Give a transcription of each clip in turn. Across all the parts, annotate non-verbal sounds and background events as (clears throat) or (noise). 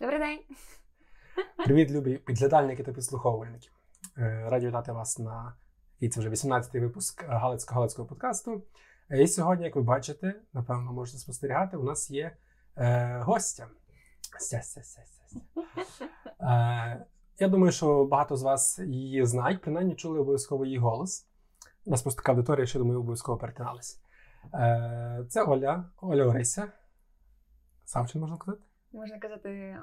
Добрий день. Привіт, любі підглядальники та підслуховувальники. Е, Раді вітати вас на і це вже 18-й випуск Галицько-Галицького подкасту. І сьогодні, як ви бачите, напевно, можете спостерігати, у нас є е, гостя. Стя, стя, стя, стя. Е, я думаю, що багато з вас її знають, принаймні чули обов'язково її голос. У нас просто така аудиторія, що думаю, обов'язково перетиналися. Е, це Оля, Оля Орися. Савчин можна казати? Можна казати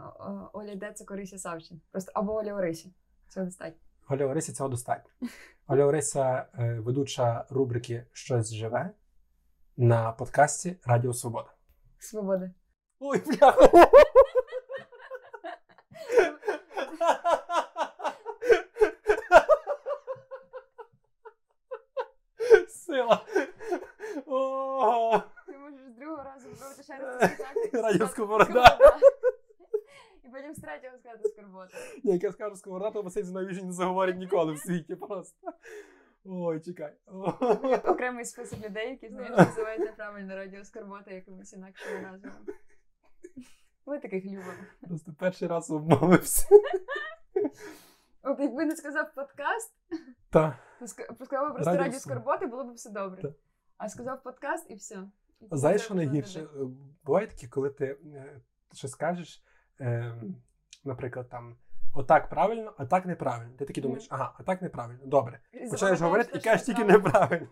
Оля Деце Корися Савчин. Просто або Оля Орисі. Це достатньо. Оля Орися цього достатньо. Оля Орися е, ведуча рубрики Щось живе на подкасті Радіо Свобода. Свобода. Ой, бляха! Сила. Ти можеш з другого разу зробити ще раз. Радіо Сковорода. І потім з третього сказати скорбота. Ні, я скажу сковорода, то басейн найбільше не заговорить ніколи в світі просто. Ой, чекай. Окремий список людей, які знаєш, називають неправильно радіо скорбота якимось інакшими назвами. Ви таких любимо. Просто перший раз обмовився. От якби не сказав подкаст, Та. то сказав просто Радіо радіо Ск- скорботи, було б все добре. Так. А сказав подкаст і все. І Знаєш, що найгірше? Буває таке, коли ти е, щось кажеш, е, наприклад, там отак правильно, а так неправильно. Ти такий думаєш, ага, а так неправильно. Добре. Починаєш говорити і кажеш тільки неправильно.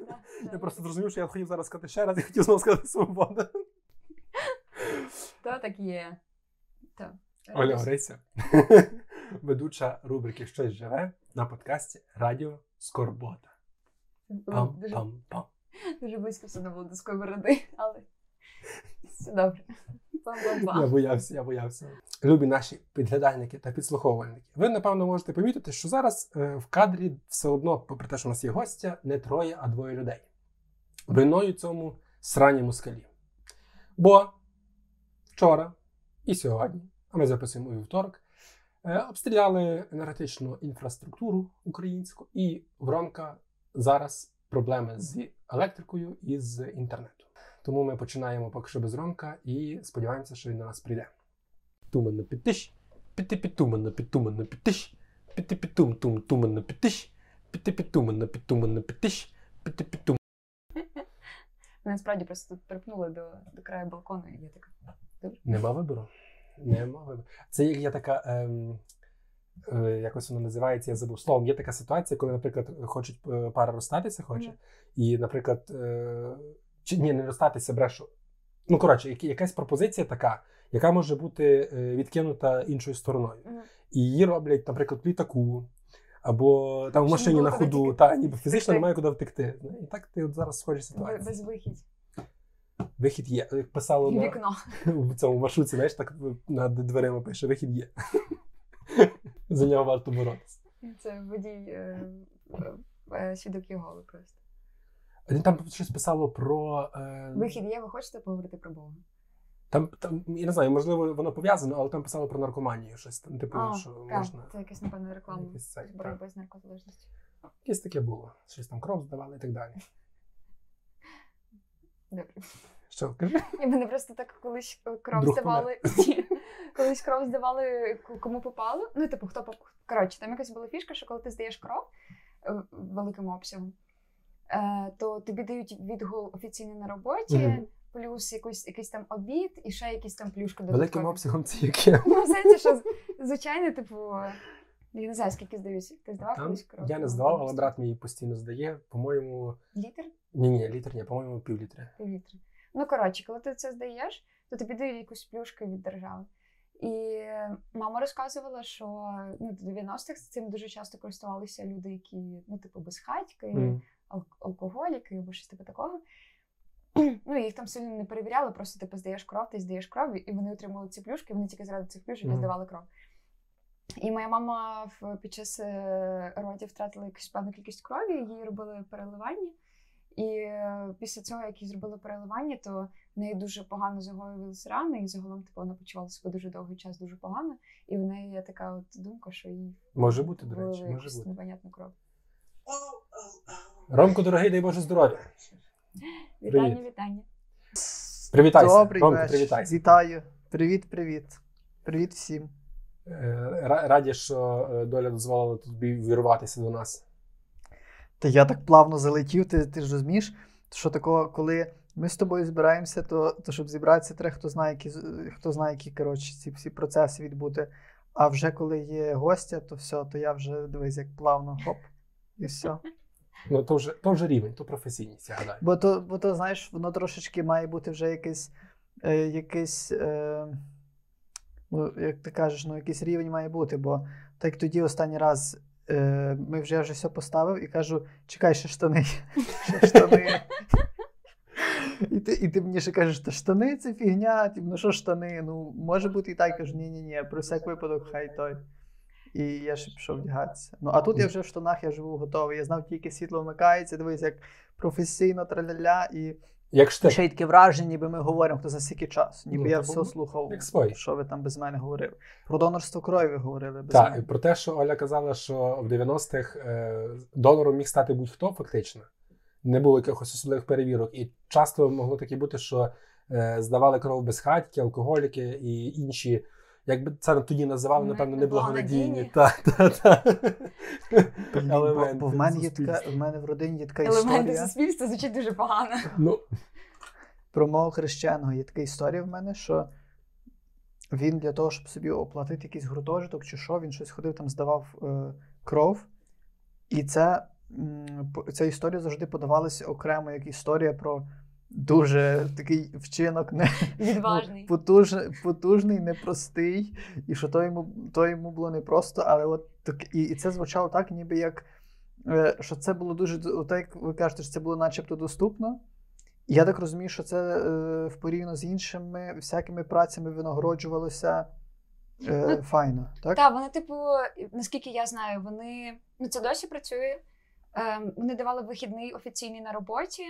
Я просто зрозумів, що я хотів зараз сказати ще раз і хотів знову сказати свобода. То так є. То. Оля Орися, (laughs) ведуча рубрики Щось живе на подкасті Радіо Скорбота. Дуже, близько все було до сковороди, але все добре. Я Пам-пам-пам. боявся, я боявся. Любі наші підглядальники та підслуховувальники. Ви, напевно, можете помітити, що зараз е, в кадрі все одно, попри те, що у нас є гостя, не троє, а двоє людей. Виною цьому срані москалі. Бо вчора і сьогодні, а ми записуємо у вівторок, е, обстріляли енергетичну інфраструктуру українську, і воронка зараз проблеми з електрикою і з інтернетом. Тому ми починаємо поки що без Ромка і сподіваємося, що він до нас прийде. Туманно підтиш, піти підтуманно підтуманно підтиш, піти підтум тум туманно підтиш, піти підтуманно підтуманно підтиш, піти підтум. Насправді просто тут припнули до, до краю балкону, і я така. Нема вибору. Нема вибору. Це як є така. Ем... е, Якось воно називається, я забув словом. Є така ситуація, коли, наприклад, хочуть е, пара розстатися, хоче, Мгм. і, наприклад, е, чи ні, не розстатися, брешу. Ну, коротше, якась пропозиція така, яка може бути е, відкинута іншою стороною. «М, І її роблять, наприклад, в літаку, або там в машині на ходу, та ніби фізично немає куди втекти. І так ти от зараз схожі ситуації. Без вихідь. Вихід є. Як писало на, Вікно. (laughs) в цьому маршрутці, знаєш, так над дверима пише, вихід є. (laughs) За нього варто боротися. Це водій е, е, е, Єгови просто. Там щось писало про. Е, Вихід є, ви хочете поговорити про Бога? там, там, я не знаю, можливо, воно пов'язано, але там писало про наркоманію. Щось там, типу, А, що так, можна. Це якась, напевно, реклама з боротьби з наркозалежністю. Якесь таке було. Щось там кров здавали і так далі. Добре. Що, кажи? Мене просто так колись е, кров Друг здавали. Ні. Колись кров здавали кому попало. Ну, типу, хто поп... Коротше, там якась була фішка, що коли ти здаєш кров е, великим обсягом, то тобі дають відгул офіційно на роботі, Мгм. плюс якийсь, якийсь там обід і ще якісь там плюшки Великим обсягом це яке? Ну, в сенсі, що звичайно, типу, я не знаю, скільки здаюся. Ти здавав Там колись кров? я не здавав, але брат мій постійно здає. По-моєму, Літр? ні, ні, літр ні, по-моєму, пів літра. півлітри. Ну, коротше, коли ти це здаєш, то тобі дають якусь плюшку від держави. І мама розказувала, що ну, до 90-х цим дуже часто користувалися люди, які, ну, типу, безхатьки, Мгм. Ал- алкоголіки або щось типу такого. (clears throat) Ну, їх там сильно не перевіряли, просто типу здаєш кров, ти здаєш кров, і вони отримали ці плюшки, вони тільки заради цих плюшок Мгм. здавали кров. І моя мама під час е, родів втратила якусь певну кількість крові, їй робили переливання. І е, після цього, як їй зробили переливання, то в неї дуже погано загоювалися рани, і загалом типу, вона почувала себе дуже довгий час дуже погано. І в неї є така от думка, що їй Може бути, до речі, може бути. непонятну кров. Ромко, дорогий, дай Боже здоров'я. Вітання, Привіт. вітання. Привітайся. Добрий Ромко, вечір. привітайся. Вітаю. Привіт, привіт. Привіт всім. Е, ра- Раді, що е, доля дозволила тобі вірватися до нас. Та я так плавно залетів, ти, ти ж розумієш, що такого, коли ми з тобою збираємося, то, то щоб зібратися, треба хто знає, які, з- хто знає, які коротше, ці всі процеси відбути. А вже коли є гостя, то все, то я вже дивись, як плавно хоп, і все. Ну, то вже, то вже рівень, то професійність, я гадаю. Бо то, бо то, знаєш, воно трошечки має бути вже якийсь, е, якийсь е, ну, як ти кажеш, ну якийсь рівень має бути. Бо так тоді останній раз е, ми вже я вже все поставив і кажу: чекай, ще штани. (laughs) Ще штани. І ти, і ти мені ще кажеш, та штани це фігня, типу, ну що штани? Ну, може бути і так, кажу, ні-ні-ні, про всяк випадок, хай той. І я ще пішов вдягатися. Ну, а тут я вже в штанах, я живу готовий. Я знав, тільки світло вмикається, дивись, як професійно траля і Як ж ще й таке враження, ніби ми говоримо хто за скільки часу. Ніби Ну, я все слухав, що ви там без мене говорили. Про донорство крові ви говорили без Так, мене. про те, що Оля казала, що в 90-х е, донором міг стати будь-хто, фактично. Не було якихось особливих перевірок. І часто могло таке бути, що е, здавали кров безхатьки, алкоголіки і інші. Як би це тоді називали, напевно, неблагонадійні. Так, так, так. Бо, в мене є така, в мене в родині є така історія. Елементи суспільства звучить дуже погано. Ну, Про мого хрещеного є така історія в мене, що він для того, щоб собі оплатити якийсь гуртожиток чи що, він щось ходив там, здавав е, кров. І це, м, ця історія завжди подавалася окремо як історія про дуже такий вчинок не, Відважний. Ну, потуж, потужний, непростий, і що то йому, то йому було непросто, але от так, і, і це звучало так, ніби як е, що це було дуже, так як ви кажете, що це було начебто доступно. І я так розумію, що це е, в порівняно з іншими всякими працями винагороджувалося е, Ну, файно. Так? Так, вони, типу, наскільки я знаю, вони ну це досі працює. Ем, вони давали вихідний офіційний на роботі,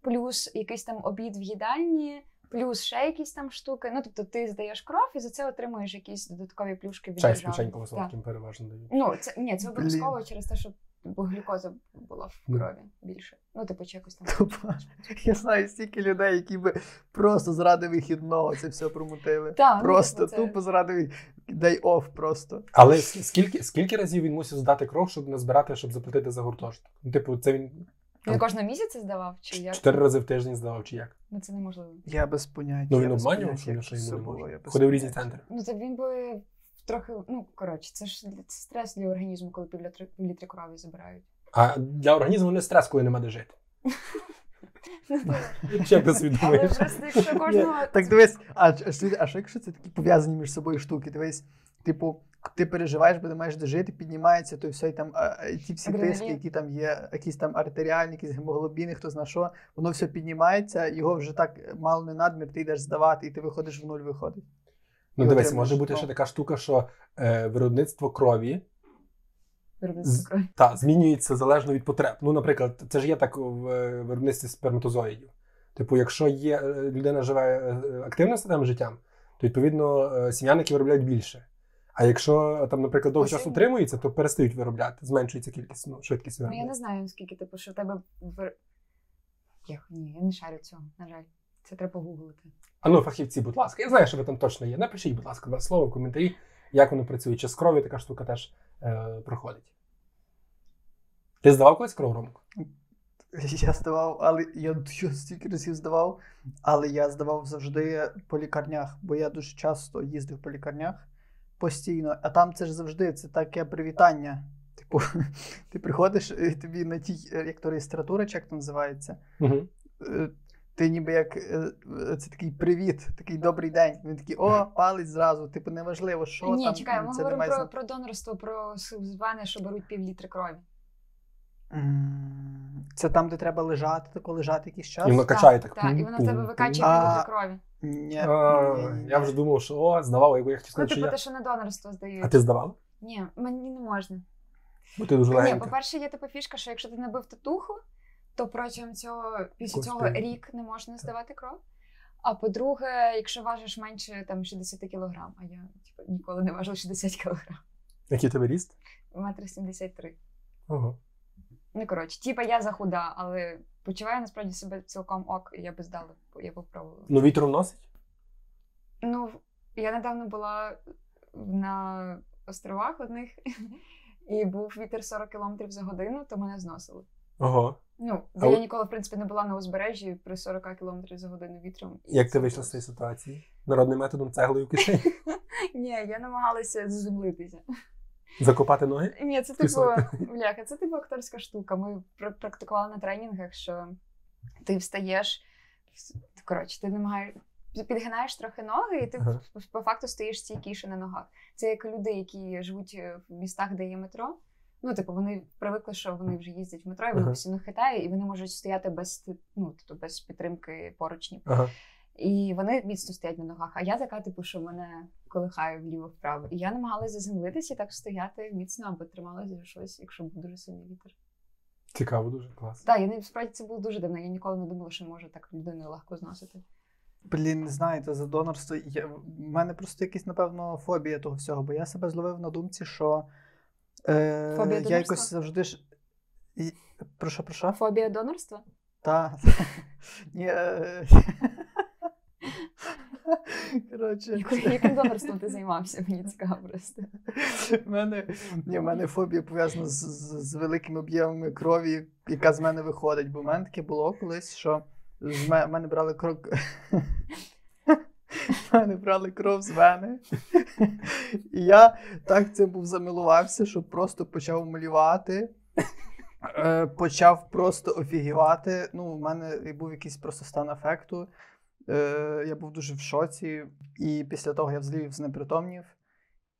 плюс якийсь там обід в їдальні, плюс ще якісь там штуки. Ну, тобто, ти здаєш кров і за це отримуєш якісь додаткові плюшки від чай з печеньком солодким переважно дають. Ну, це ні, це Блін. обов'язково через те, що бо глюкоза була в Ну. крові більше. Ну, типу, чи якось там. (laughs) Я знаю стільки людей, які би просто заради вихідного це все промутили. Так, ну, Просто типу, це- тупо заради day off просто. Але скільки, скільки разів він мусив здати кров, щоб назбирати, щоб заплатити за гуртожиток? Ну, типу, це він Він кожного місяця здавав, чи як? чотири рази в тиждень здавав, чи як? Ну, це неможливо. Я без поняття. Ну він обманював, що, він щось не було, я без Ходив в різні центри. Ну, це він би трохи, ну коротше, це ж це стрес для організму, коли півлітри, півлітри крові забирають. А для організму не стрес, коли нема де жити. (laughs) Але просто якщо кожного. Так дивись, а, а, що, якщо це такі пов'язані між собою штуки? Дивись, типу, ти переживаєш, бо не маєш де жити, піднімається, то все і там ті всі тиски, які там є, якісь там артеріальні, якісь гемоглобіни, хто зна що, воно все піднімається, його вже так мало не надмір, ти йдеш здавати, і ти виходиш в нуль виходить. Ну дивись, може бути ще така штука, що е, виробництво крові Виробництво З- крові. та, змінюється залежно від потреб. Ну, наприклад, це ж є так в виробництві сперматозоїдів. Типу, якщо є е, людина живе е, активним статевим життям, то відповідно е, сім'яники виробляють більше. А якщо там, наприклад, довгий час утримується, то перестають виробляти, зменшується кількість, ну, швидкість Ну, я не знаю, наскільки, типу, що в тебе. Я, ні, я не шарю цього, на жаль. Це треба гуглити. А ну, фахівці, будь ласка, я знаю, що ви там точно є. Напишіть, будь ласка, два слова в коментарі, як воно працює. Чи з кров'ю така штука теж проходить. Ти здавав колись кров, (laughs) Я здавав, але я, я стільки разів здавав, але я здавав завжди по лікарнях, бо я дуже часто їздив по лікарнях постійно, а там це ж завжди це таке привітання. Типу, (laughs) ти приходиш, і тобі на тій, е, як то реєстратура, чи як то називається, Угу. Ти ніби як е, е, це такий привіт, такий добрий день. Він такий, о, палець зразу. Типу, неважливо, що ні, там. чекай, ми говоримо про, зна- про донорство, про зване, що беруть півлітри крові. Це там, де треба лежати, тако лежати якийсь час. І воно качає так. Так, і воно тебе викачує А, крові. Ні, А, ні, ні. Я вже думав, що о, здавав, якби я хотів Ну, сказати, що типу, те, що на донорство здають. А ти здавав? Ні, мені не можна. Бо ти дуже Ні, по-перше, є типу фішка, що якщо ти набив татуху, то протягом цього після Господи. цього рік не можна здавати кров. А по-друге, якщо важиш менше там 60 кілограм, а я типу, ніколи не важила 60 кілограм, Який тебе ріст? метр 73. Ого. Ну коротше, типа я захуда, але почуваю насправді себе цілком ок, і я би здала, я б пробувала. Ну, вітром носить? Ну, Я недавно була на островах одних, (laughs) і був вітер 40 км за годину, то мене зносило. Ого. Ну, А бо я ніколи, в принципі, не була на узбережжі при 40 км за годину вітром. Як ти вийшла з цієї ситуації? Народним методом цеглою в кишені? (laughs) Ні, я намагалася заземлитися. Закопати ноги? Ні, це типу, (laughs) бляха, це типу акторська штука. Ми пр- практикували на тренінгах, що ти встаєш, коротше, ти намагаєш. Підгинаєш трохи ноги, і ти Ага. по, по факту стоїш стійкіше на ногах. Це як люди, які живуть е, в містах, де є метро. Ну, типу, вони привикли, що вони вже їздять в метро, і воно Ага. постійно хитає, і вони можуть стояти без ну, тобто без підтримки поручнів. Ага. І вони міцно стоять на ногах. А я така, типу, що мене колихає вліво-вправо. І я намагалася заземлитися і так стояти міцно, або трималася за щось, якщо був дуже сильний вітер. Цікаво, дуже класно. Так, я не справді це було дуже дивно. Я ніколи не думала, що може так людину легко зносити. Блін, не знаю, то за донорство. Я, в мене просто якась, напевно, фобія того всього, бо я себе зловив на думці, що е, Фобія я якось завжди ж. І, про що, про що? Фобія донорства? Та. (laughs) Ні, е, (laughs) Коротше. Яким- донорством ти займався? Мені цікаво просто. (laughs) В мене, ні, в мене фобія пов'язана з, з, з великими об'ємами крові, яка з мене виходить. Бо в мене таке було колись, що з мене, мене брали кров. (laughs) В мене брали кров з вени. (laughs) І я так цим був замилувався, що просто почав малювати. Е, Почав просто офігівати. Ну, у мене був якийсь просто стан ефекту. Е, Я був дуже в шоці, і після того я взлів знепритомнів.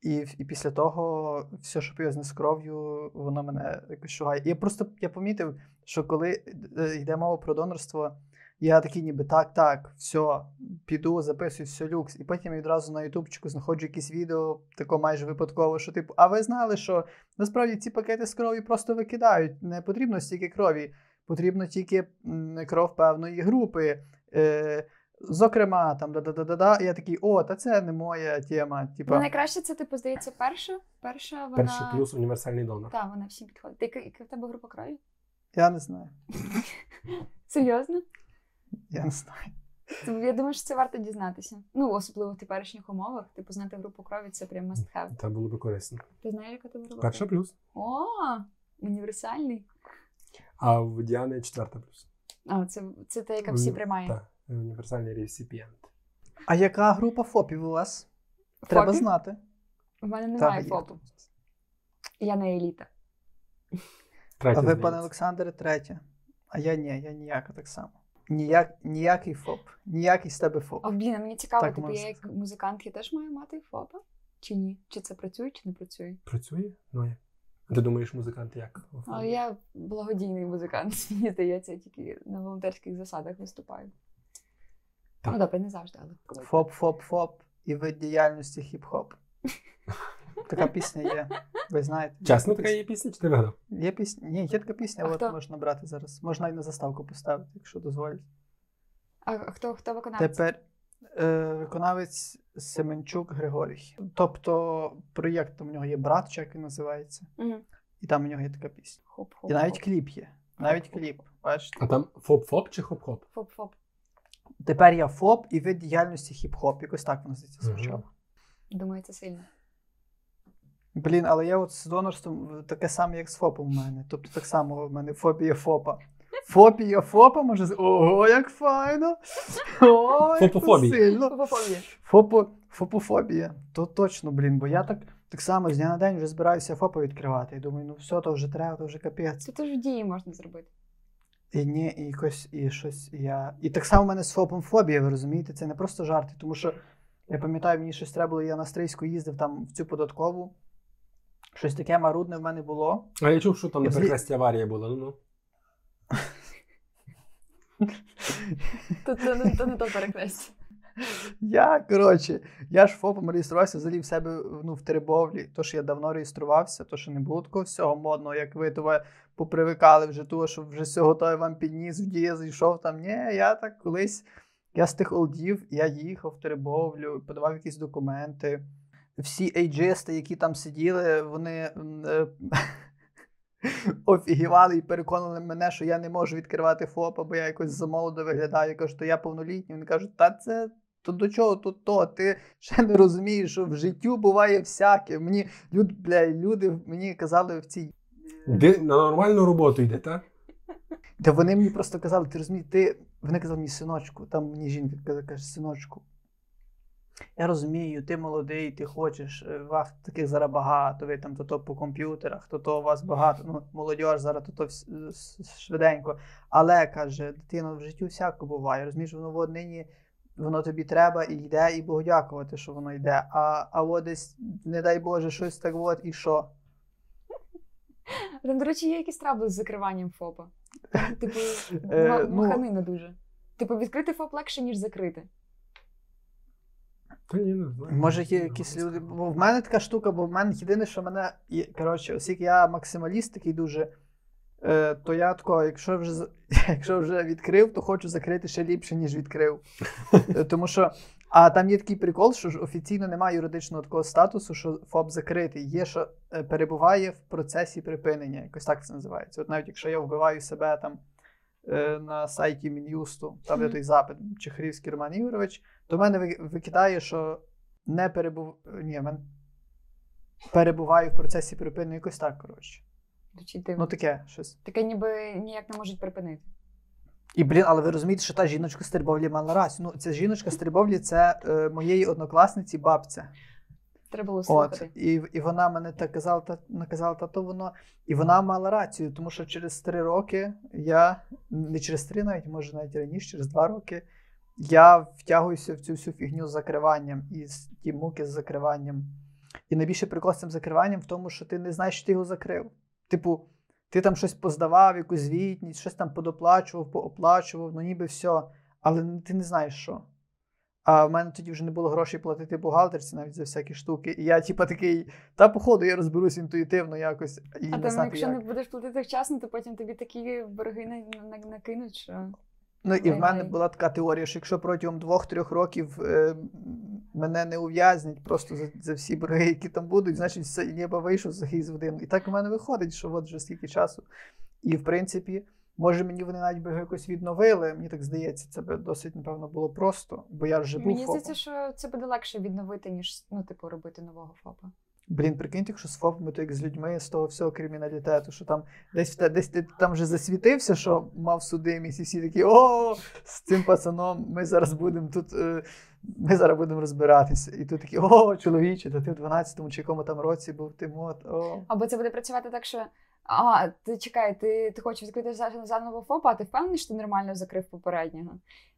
І, і після того все, що пов'язане з кров'ю, воно мене якось шугає. І я просто я помітив, що коли е, йде мова про донорство, я такий ніби так, так, все, піду, записую, все люкс. І потім я відразу на ютубчику знаходжу якісь відео, тако майже випадково, що типу, а ви знали, що насправді ці пакети з кров'ю просто викидають. Не потрібно стільки крові, потрібно тільки кров певної групи. Е, Зокрема, там да-да-да-да-да, я такий, о, та це не моя тема. Типа, Ну, найкраще це, типу, здається, перша. Перша вона. Перший плюс універсальний донор. Так, вона всім підходить. Яка в тебе група крові? я не знаю. (laughs) Серйозно? Я не знаю. Я думаю, що це варто дізнатися. Ну, особливо в теперішніх умовах. Типу, знати групу крові це прям must have. Це було би корисно. Ти знаєш, яка тебе група? Перша плюс. О, універсальний. А в Діани четверта плюс. А, це, це те, яка всі приймає. Так, універсальний реципієнт. А яка група ФОПів у вас? Треба знати. У мене немає є. ФОПу. Я не еліта. Третя, а ви, здається. пане Олександре, третя. А я ні, я ніяка так само. Ніяк, ніякий ФОП. Ніякий з тебе ФОП. О, блін, а мені цікаво, Так типу, я як музикант, я теж маю мати ФОПа? Чи ні? Чи це працює, чи не працює? Працює? Ну як? А Ти думаєш, музикант як? А я благодійний музикант, (laughs) мені здається, я тільки на волонтерських засадах виступаю. Так. Ну добре, не завжди, але ФОП, ФОП, ФОП і вид діяльності хіп-хоп. (laughs) Така пісня є. Ви знаєте. Чесно, така є пісня, чи ти вигадав? Є пісня? Ні, є така пісня, А от хто? можна брати зараз. Можна і на заставку поставити, якщо дозволять. А хто, хто виконавець? Тепер е, виконавець Семенчук Григорій. Тобто проєкт там у нього є брат, чи як він називається, Мгм. і там у нього є така пісня. Хоп-хоп. І навіть кліп є. Навіть кліп. Бачите? А там фоп-фоп чи хоп-хоп? Фоп-фоп. Тепер я ФОП і вид діяльності хіп-хоп. Якось так воно здається звучало. Думаю, це сильно. Блін, але я от з донорством таке саме, як з ФОПом у мене. Тобто так само в мене фобія ФОПа. Фобія ФОПа може з- Ого, як файно! О, як Фопофобія. сильно! Є. Фопо, фопофобія. То точно, блін, бо я так, так само з дня на день вже збираюся ФОПа відкривати. І думаю, ну все, то вже треба, то вже капець. Це теж в дії можна зробити. І ні, і якось, і щось я. І так само в мене з ФОПом фобія, ви розумієте, це не просто жарти, тому що я пам'ятаю, мені щось треба було, я на стрийську їздив там в цю податкову. Щось таке марудне в мене було. А я чув, що там на перехресті аварія була. Ну ну. То, не то перекресть. Я, коротше, я ж ФОПом реєструвався взагалі в себе ну, в Теребовлі. То, що я давно реєструвався, то що не було такого всього модного, як ви то попривикали вже того, що вже все готове вам підніс, в дія зайшов там. Ні, я так колись, я з тих олдів, я їхав в Теребовлю, подавав якісь документи. Всі ейджисти, які там сиділи, вони е, (laughs) офігівали і переконали мене, що я не можу відкривати ФОПа, бо я якось замолодо виглядаю. Я кажу, то я повнолітній. Вони кажуть, та це то до чого тут то? Ти ще не розумієш, що в життю буває всяке. Мені люд, бля, люди мені казали в цій. Де на нормальну роботу йде, так? Та вони мені просто казали, ти розумієш, ти. Вони казали мені синочку, там мені жінка каже, синочку. Я розумію, ти молодий, ти хочеш, е, вас таких зараз багато, ви там то, по комп'ютерах, то то у вас багато, ну, молодь зараз то, то швиденько. Але каже, дитина в житті всяко буває. Розумієш, воно в однині, воно тобі треба і йде, і Богу дякувати, що воно йде. А, а от десь, не дай Боже, щось так от, і що? Там, до речі, є якісь трабли з закриванням ФОПа. (laughs) Типу, Е, ну- маханина дуже. Типу, відкрити ФОП легше, ніж закрити. Та ні, не знаю. Може, є якісь люди. Бо в мене така штука, бо в мене єдине, що мене. є- Коротше, оскільки я максималіст такий дуже, е, то я тако, якщо вже (laughs) якщо вже відкрив, то хочу закрити ще ліпше, ніж відкрив. Е, Тому що. А там є такий прикол, що ж офіційно немає юридичного такого статусу, що ФОП закритий. Є, що е, перебуває в процесі припинення. Якось так це називається. От навіть якщо я вбиваю себе там на сайті Мін'юсту, там є Мгм. той запит Чехрівський Роман Ігорович, то в мене викидає, що не перебув... Ні, мен... перебуваю в процесі припинення якось так, коротше. Ну таке щось. Таке ніби ніяк не можуть припинити. І блін, але ви розумієте, що та жіночка з Тербовлі мала рацію. Ну, ця жіночка з Тербовлі це е, моєї однокласниці бабця. Треба було От, і, і вона мене так казала, та наказала, та то воно. І вона мала рацію, тому що через три роки я, не через три навіть, може навіть раніше, через два роки, я втягуюся в цю всю фігню з закриванням і з ті муки з закриванням. І найбільше прикол з цим закриванням в тому, що ти не знаєш, що ти його закрив. Типу, ти там щось поздавав, якусь звітність, щось там подоплачував, пооплачував, ну ніби все, але ти не знаєш що. А в мене тоді вже не було грошей платити бухгалтерці навіть за всякі штуки. І я, типа, такий, та походу, я розберусь інтуїтивно якось. І А не там, знати, якщо як. не будеш платити вчасно, то потім тобі такі борги на- на- накинуть, що. Ну і в мене була така теорія, що якщо протягом двох-трьох років е, мене не ув'язнять просто за, за всі борги, які там будуть, значить і ніби вийшов захід з один. І так у мене виходить, що от вже скільки часу. І в принципі, може мені вони навіть би якось відновили. Мені так здається, це би досить, напевно, було просто, бо я вже був. Мені здається, що це буде легше відновити, ніж ну, типу, робити нового ФОПа. Блін, прикиньте, якщо з ФОПами, то як з людьми з того всього криміналітету, що там десь, десь ти там вже засвітився, що мав судимість, і всі такі, о, з цим пацаном ми зараз будемо тут, е, ми зараз будемо розбиратися. І тут такі, о, чоловіче, та ти в 12-му чи якому там році був ти мод, о. Або це буде працювати так, що. А, ти чекай, ти, ти хочеш відкрити заново ФОПа, а ти впевнений, що ти нормально закрив попереднього?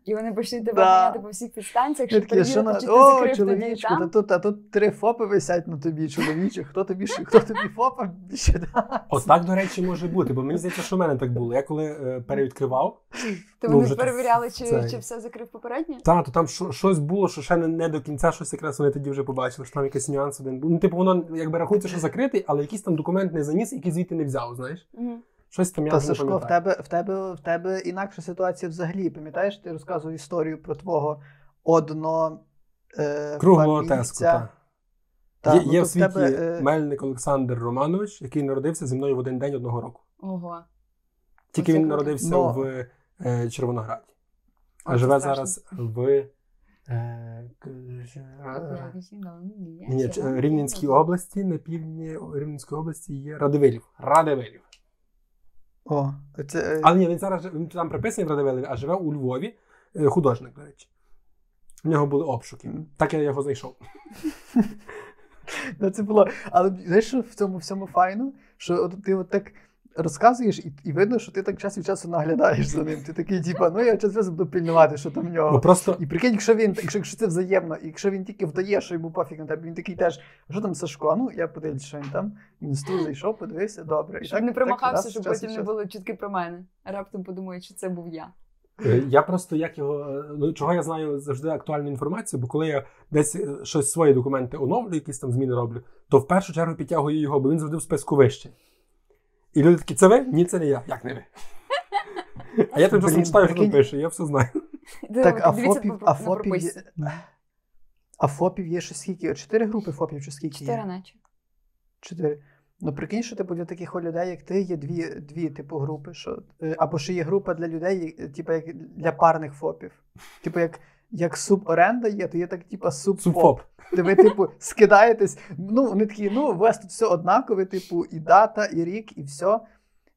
І вони почнуть тебе Да. ганяти по всіх підстанціях, щоб перевірити, на... чи ти О, закрив тоді і чоловічку, та тут, та тут три ФОПи висять на тобі, чоловіче, хто тобі, ще- хто тобі ФОПа більше дасть? Отак, до речі, може бути, бо мені здається, що в мене так було. Я коли е, перевідкривав, То ну, вони вже перевіряли, чи, це- чи все закрив попереднє. та, то там що- щось було, що ще не, не до кінця, щось якраз вони тоді вже побачили, що там якийсь нюанс один був. Ну, типу, воно якби рахується, що закритий, але якийсь там документ не заніс, який звідти не взяв, знаєш? Мгм. Щось там я Та не Сашко, в тебе, в, тебе, в тебе інакша ситуація взагалі. Пам'ятаєш, ти розказував історію про твого одно. Е, Круглого теску, так. Та, є ну, є в світі тебе, е, Мельник Олександр Романович, який народився зі мною в один день одного року. Ого. Тільки Оце він круто. народився Ну. в е, Червонограді. А О, живе страшно. зараз в ні, е, Рівненській області, на півдні Рівненської області є Радивилів. Радивилів. О, це, е, Але ні, він зараз він там приписаний в Радивилеві, а живе у Львові. Е, Художник, до речі. У нього були обшуки. Так я його знайшов. (laughs) ну, це було. Але знаєш, що в цьому всьому файно? Що от ти от так розказуєш, і, і видно, що ти так час від часу наглядаєш за ним. Ти такий, типа, ну я час часу буду пильнувати, що там в нього. Ну просто І прикинь, якщо він, якщо, якщо це взаємно, і якщо він тільки вдає, що йому пофіг на тебе, він такий теж, що там Сашко? Ну, я подивлюсь, що він там. Він з ту зайшов, подивився, добре. І Щоб так- не так примахався, раз, щоб потім не часу. були чутки про мене. Раптом подумають, що це був я. Е, Я просто як його. Ну, чого я знаю завжди актуальну інформацію, бо коли я десь е, щось свої документи оновлю, якісь там зміни роблю, то в першу чергу підтягую його, бо він завжди в списку вище. І люди такі, це ви? Ні, це не я. Як не ви? А я тим часом читаю, що там пише, я все знаю. Так, а ФОПів, а ФОПів є. А ФОПів є ще скільки? Чотири групи ФОПів чи скільки? Чотири є? наче. Чотири. Ну прикинь, що типу для таких людей, як ти, є дві, дві типу групи. Що, е, або ще є група для людей, е, типу як для парних ФОПів. Типу, як як суборенда є, то є так, типа субфоп. Де ви, типу, скидаєтесь. Ну, вони такі, ну, у вас тут все однакове, типу, і дата, і рік, і все,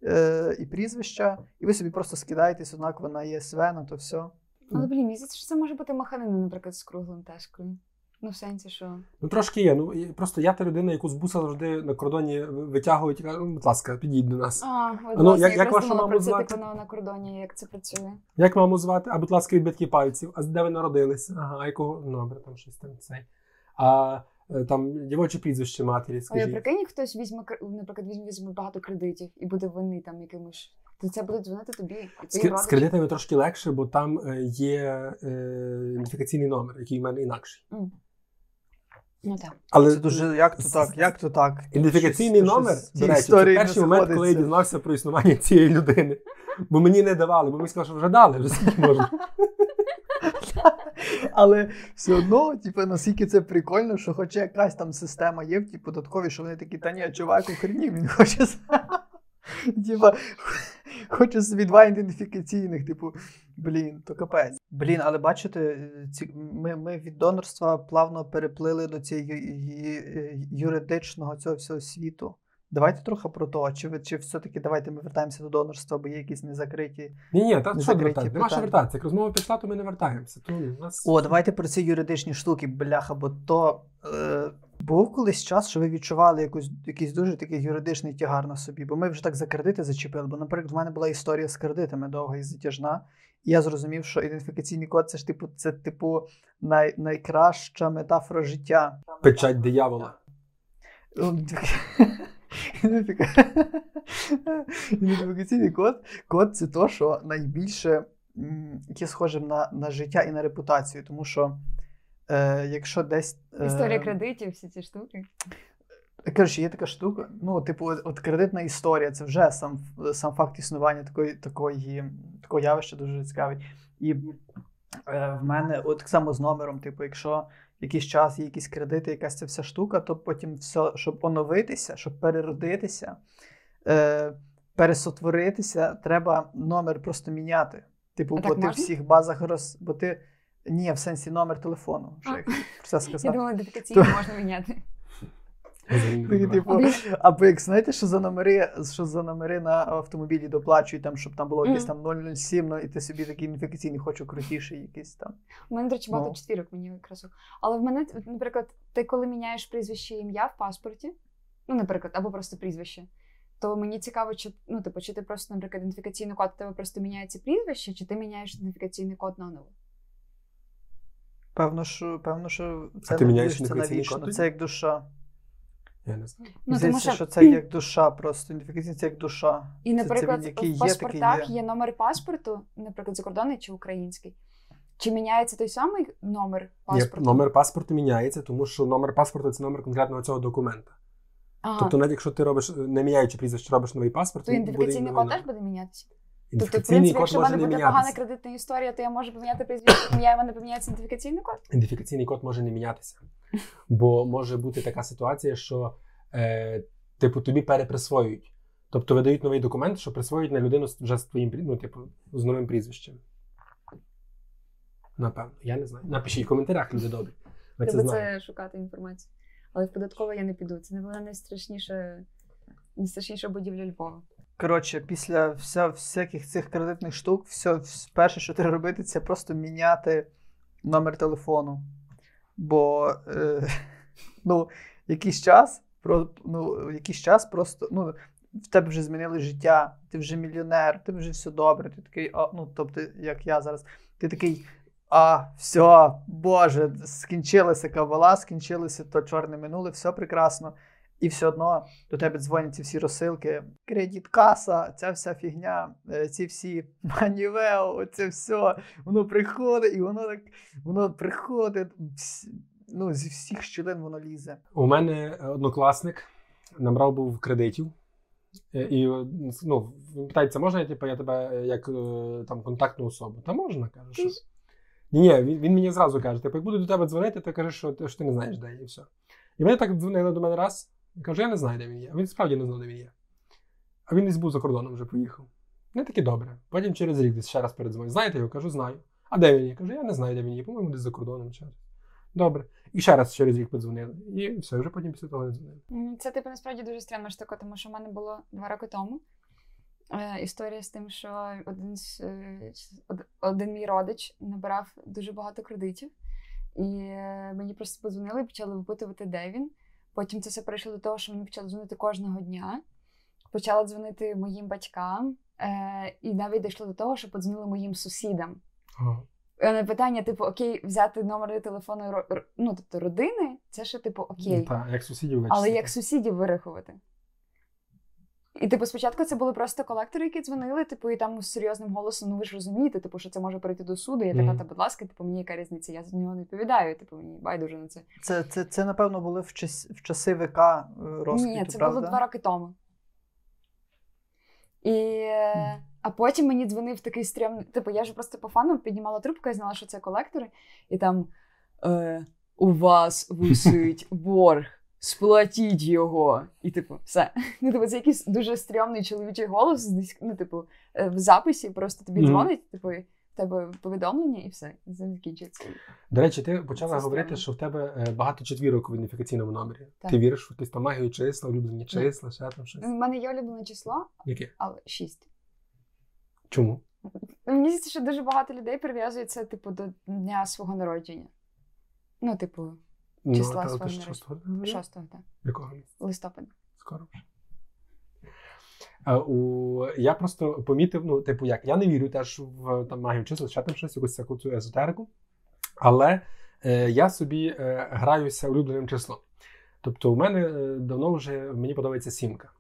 е, і прізвища. І ви собі просто скидаєтесь однаково на ЄСВ, на то все. Але блін, мені здається, що це може бути маханина, наприклад, з круглим тежкою. Ну, в сенсі, що. Ну трошки є. Ну просто я та людина, яку з буса завжди на кордоні витягують і кажуть, ну, будь ласка, підійдіть до нас. А, от, ну, власне, як- я як вашу думала маму звати? типу, на, кордоні, як це працює. Як маму звати? А будь ласка, відбитки пальців. А де ви народилися? Ага, а якого ну, добре, там щось там цей. А е, там дівоче прізвище матері, Ой, а прикинь, хтось візьме, наприклад, візьме, візьме багато кредитів і буде винний там якимось. То це буде дзвонити тобі. З, з кредитами трошки легше, бо там е, є е, ідентифікаційний номер, який в мене інакший. М. Ну так. Але Це дуже як то так, як то так. ідентифікаційний Щось- номер, щось до речі, це перший момент, коли я дізнався про існування цієї людини. Бо мені не давали, бо мені сказали, що вже дали, вже скільки можна. (laughs) Але все одно, типу, наскільки це прикольно, що хоч якась там система є в тій податковій, що вони такі, та ні, чувак, охренів, він хоче. Типа, хоче собі два ідентифікаційних, типу, блін, то капець. Блін, але бачите, ці, ми, ми від донорства плавно переплили до цієї ю- юридичного цього всього світу. Давайте трохи про то, чи, ви- чи все-таки давайте ми вертаємося до донорства, бо є якісь незакриті Ні, ні, та Не що вертатися? Нема що вертатися. Як розмова пішла, то ми не вертаємося. То у нас О, давайте про ці юридичні штуки, бляха, бо то е, був колись час, що ви відчували якусь, якийсь дуже такий юридичний тягар на собі, бо ми вже так за кредити зачепили. Бо, наприклад, в мене була історія з кредитами довга і затяжна. І я зрозумів, що ідентифікаційний код це ж типу, це типу най, найкраща метафора життя. печать диявола. Ідентифікаційний код, код це то, що найбільше м, яке схоже на, на життя і на репутацію. Тому що е, якщо десь. е, Історія кредитів, всі ці штуки. Коротше, є така штука. Ну, типу, от, кредитна історія це вже сам, сам факт існування такої, такої, такого явища дуже цікавий. І е, в мене, от так само з номером, типу, якщо якийсь час є якісь кредити, якась ця вся штука, то потім все, щоб оновитися, щоб переродитися, е, пересотворитися, треба номер просто міняти. Типу, А бо ти в всіх базах роз. Бо ти. Ні, в сенсі номер телефону. Вже про це Я сказав. думала, ідентифікаційно можна міняти. Типу, А, блін. або як знаєте, що за номери, що за номери на автомобілі доплачують, там, щоб там було якесь там 007, ну, і ти собі такий ідентифікаційний, хочу крутіший якийсь там. У мене, до речі, багато Ну. четвірок мені якраз. Але в мене, наприклад, ти коли міняєш прізвище і ім'я в паспорті, ну, наприклад, або просто прізвище, то мені цікаво, чи ну, типу, чи ти просто, наприклад, ідентифікаційний код у тебе просто міняється прізвище, чи ти міняєш ідентифікаційний код наново. Певно, що, певно, що це, ти міняєш навіщо, це навічно. Це як душа. Я не знаю. Ну, Здається, що... що, це як душа просто. Ідентифікаційний це як душа. і, Це- це наприклад, він в паспортах такий є. є. номер паспорту, наприклад, закордонний чи український. Чи міняється той самий номер Ні, паспорту? номер паспорту міняється, тому що номер паспорту це номер конкретного цього документа. Ага. Тобто, навіть якщо ти робиш, не міняючи прізвище, робиш новий паспорт, то ідентифікаційний код теж буде мінятися. Тобто, в Ідентифікаційний принципі, код якщо в може мене не буде погана кредитна історія, то я можу поміняти прізвище ім'я, і в мене поміняється ідентифікаційний код. Ідентифікаційний код може не мінятися. Бо може бути така ситуація, що е, типу тобі переприсвоюють. Тобто видають новий документ, що присвоюють на людину вже з твоїм ну, типу, з новим прізвищем. Напевно, я не знаю. Напишіть в коментарях, люди добрі. Ви це це шукати інформацію. Але в податково я не піду. Це не була найстрашніша, найстрашніша будівля Львова. Коротше, після вся, всяких цих кредитних штук, все, перше, що треба робити, це просто міняти номер телефону. Бо е, (laughs) ну, якийсь час, про, ну, якийсь час просто ну, в тебе вже змінили життя, ти вже мільйонер, ти вже все добре. Ти такий, а, ну, тобто, як я зараз, ти такий. А, все, Боже, скінчилася кабала, скінчилося то чорне минуле, все прекрасно. І все одно до тебе дзвонять ці всі розсилки, кредит каса, ця вся фігня, е, ці всі (laughs) манівео, це все, воно приходить, і воно так воно приходить. Ну, зі всіх щілин воно лізе. У мене однокласник набрав був кредитів. Е, І ну, він питається, можна я, типу, я тебе е, як там, контактну особу? Та можна, каже. Що? Ні, ні, він, він мені зразу каже: типу, як буду до тебе дзвонити, ти кажеш, що, що ти не знаєш, де і все. І вони так дзвонили до мене раз. Я кажу, я не знаю, де він є. Він справді не знав, де він є. А він десь був за кордоном вже поїхав. Не таки добре. Потім через рік десь ще раз передзвонив. Знаєте його? Кажу, знаю. А де він є? Кажу, я не знаю, де він є, по-моєму, десь за кордоном. Чи... Добре. І ще раз через рік подзвонили. І все, вже потім після того не дзвонили. Це типу насправді дуже странна штука, тому що в мене було два роки тому. Е, історія з тим, що один, е, один мій родич набирав дуже багато кредитів, і е, мені просто подзвонили і почали випитувати, де він. Потім це все прийшло до того, що мені почали дзвонити кожного дня. Почала дзвонити моїм батькам, е, і навіть дійшло до того, що подзвонили моїм сусідам. Ага. Е, На питання, типу, окей, взяти номери телефону ну, тобто родини, це ще типу окей. Ну, та, як сусідів Але як сусідів вирахувати? І, типу, спочатку це були просто колектори, які дзвонили, типу, і там з серйозним голосом, ну ви ж розумієте, типу, що це може прийти до суду. Я така, та, будь ласка, типу, мені яка різниця, я за нього не відповідаю, типу, мені байдуже на це. Це, це, це напевно, були в, час, в часи ВК е, розквіту, Ні, це правда? було два роки тому. І, а потім мені дзвонив такий стрімний. Типу, я ж просто по фану піднімала трубку, я знала, що це колектори, і там е, у вас висить борг, сплатіть його. І, типу, все. (laughs) Ну, типу, це якийсь дуже стрьомний чоловічий голос, ну, типу, е, в записі просто тобі дзвонить, типу, в тебе повідомлення, і все, закінчується. До речі, ти почала Це говорити, странно. що в тебе е, багато четвірок у ідентифікаційному номері. Так. Ти віриш в якусь там магію числа, улюблені числа, ще там щось. У мене є улюблене число, Яке? але шість. Чому? Мені здається, що дуже багато людей прив'язується, типу, до дня свого народження. Ну, типу, Числа ж народження. шостого дня? 6 так, Якого листопада. Скоро вже. У, я просто помітив, ну, типу, як, я не вірю теж в там, магію чисел, ще там щось, якусь цю езотерику. Але е, я собі е, граюся улюбленим числом. Тобто, у мене е, давно вже мені подобається сімка.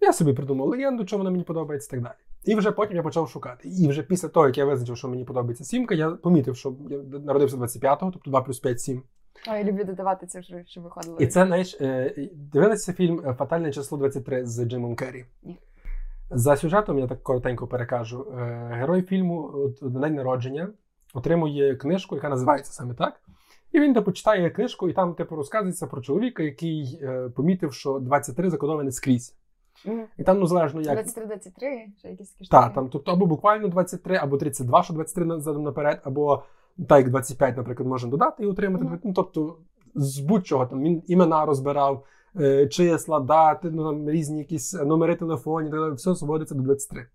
Я собі придумав легенду, що вона мені подобається і так далі. І вже потім я почав шукати. І вже після того, як я визначив, що мені подобається сімка, я помітив, що я народився 25-го, тобто 2 плюс 5 7. Ой, я люблю додавати цифри, щоб виходило. І це, знаєш, е, дивилися фільм Фатальне число 23 з Джимом Керрі. Ні. За сюжетом, я так коротенько перекажу. е, Герой фільму на день народження отримує книжку, яка називається саме так. І він типу читає книжку, і там типу розказується про чоловіка, який е, помітив, що 23 закодоване скрізь. Мгм. І там, ну залежно як. 23-23, ще якісь такі. Так, там, тобто або буквально 23, або 32, що 23 задом наперед, або так 25, наприклад, можна додати і отримати. Мгм. Ну, тобто, з будь-чого там він імена розбирав, е, числа, дати, ну, там, різні якісь номери телефонів, так далі, все зводиться до 23.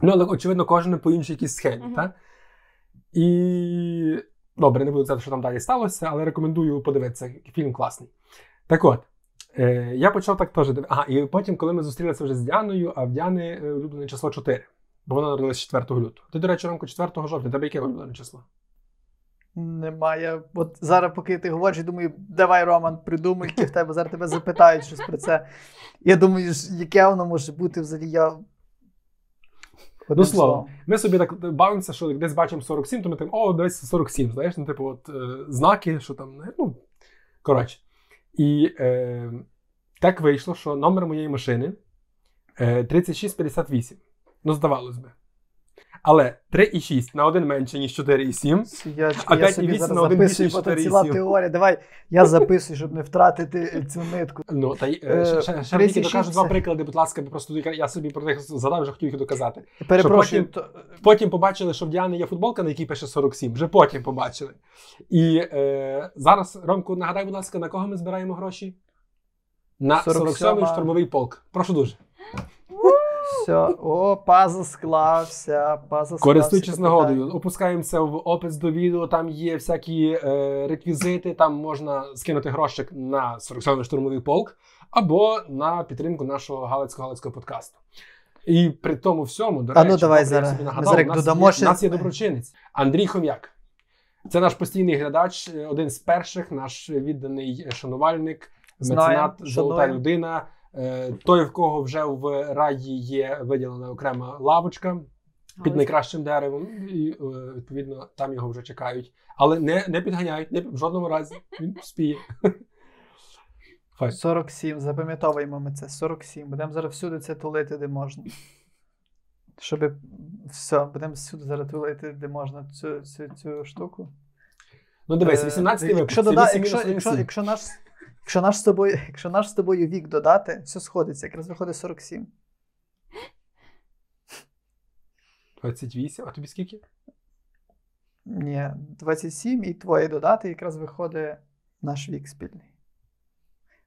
Ну, але, очевидно, кожен по іншій якійсь схемі. Мгм. так? І добре, не буду казати, що там далі сталося, але рекомендую подивитися. Фільм класний. Так от, е, я почав так теж дивитися. Ага, і потім, коли ми зустрілися вже з Діаною, а в Діани е, улюблене число 4, бо вона народилася 4 лютого. Ти, до речі, ранку 4 жовтня, тебе яке улюблене число? Немає. От зараз, поки ти говориш, я думаю, давай, Роман, придумай, яке в тебе зараз тебе запитають щось про це. Я думаю, яке воно може бути взагалі. Я... Одним Ну, словом. словом. Ми собі так бавимося, що десь бачимо 47, то ми так, о, десь 47, знаєш, ну, типу, от е, знаки, що там, ну, коротше. І е, так вийшло, що номер моєї машини е, 3658. Ну, здавалось би. Але 3,6 на один менше, ніж 4,7. Сидячки, А я 5,8 собі зараз на один записую, більше, бо ніж це ціла 4,7. теорія. Давай, я записую, щоб не втратити цю нитку. Ну, та й Е, е, ще, ще, ще тільки докажу два приклади, будь ласка, бо просто я собі про них задав, вже хотів їх доказати. Перепрошую, потім- то, Потім побачили, що в Діани є футболка, на якій пише 47. Вже потім побачили. І е, зараз, Ромку, нагадай, будь ласка, на кого ми збираємо гроші? На 47 47-й штурмовий полк. Прошу дуже. Все, о, пазл склався, пазл склався. Користуючись нагодою, опускаємося в опис до відео. Там є всякі е, реквізити. Там можна скинути грошик на 47-й штурмовий полк або на підтримку нашого галицького галицького подкасту. І при тому всьому, до А речі, ну, давай зараз. собі нагадав, зараз у нас, додамо є, ще- у нас є доброчинець Андрій Хом'як. Це наш постійний глядач, е, один з перших, наш відданий шанувальник, меценат, золота шануємо. людина. Е, Той, в кого вже в раді є виділена окрема лавочка під найкращим деревом, і е, відповідно там його вже чекають. Але не, не підганяють, не в жодному разі. Він спіє. (laughs) 47, запам'ятовуємо ми це. 47. Будемо зараз всюди це тулити, де можна. Щоб все, будемо всюди зараз тулити, де можна цю, цю, цю штуку. Ну дивись, Е, 18 випуск. якщо, це дода... 8 якщо, якщо, якщо, наш, якщо, наш з тобою, (laughs) якщо наш з тобою вік додати, все сходиться, якраз виходить 47. 28, а тобі скільки? Ні, 27 і твоє додати якраз виходить наш вік спільний.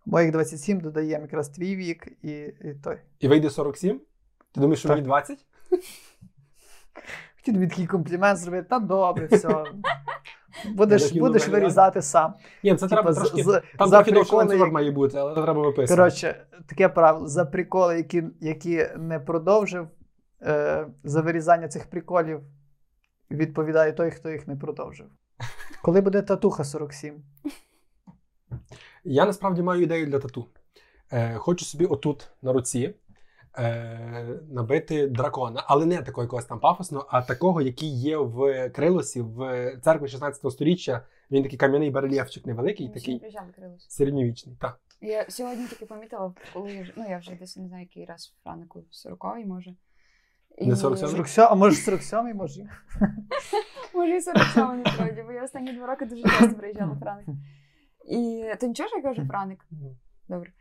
Моїх 27 додаємо якраз твій вік і, і той. І вийде 47? Ти думаєш, що Так. мені 20? (laughs) Хотів тобі такий комплімент зробити, та добре, все. (laughs) Будеш, будеш вирізати сам. Ні, це треба Типа, трошки. з- Там трохи довше ланцюжок як- має бути, але це треба виписувати. Коротше, таке правило: за приколи, які, які не продовжив, е, за вирізання цих приколів відповідає той, хто їх не продовжив. (laughs) Коли буде татуха 47? Я насправді маю ідею для тату. Е, хочу собі отут на руці е, набити дракона, але не такого якогось там пафосного, а такого, який є в Крилосі, в церкві 16 століття. Він такий кам'яний барельєфчик невеликий, ще такий середньовічний. Так. Я сьогодні тільки помітила, коли я вже, ну я вже десь не знаю, який раз в Франику, 40-й може. Не 47-й? 47, а може 47 може? (laughs) Може, і 47 насправді, бо я останні два роки дуже часто приїжджала в Франик. І то нічого, що я кажу Франик? Добре.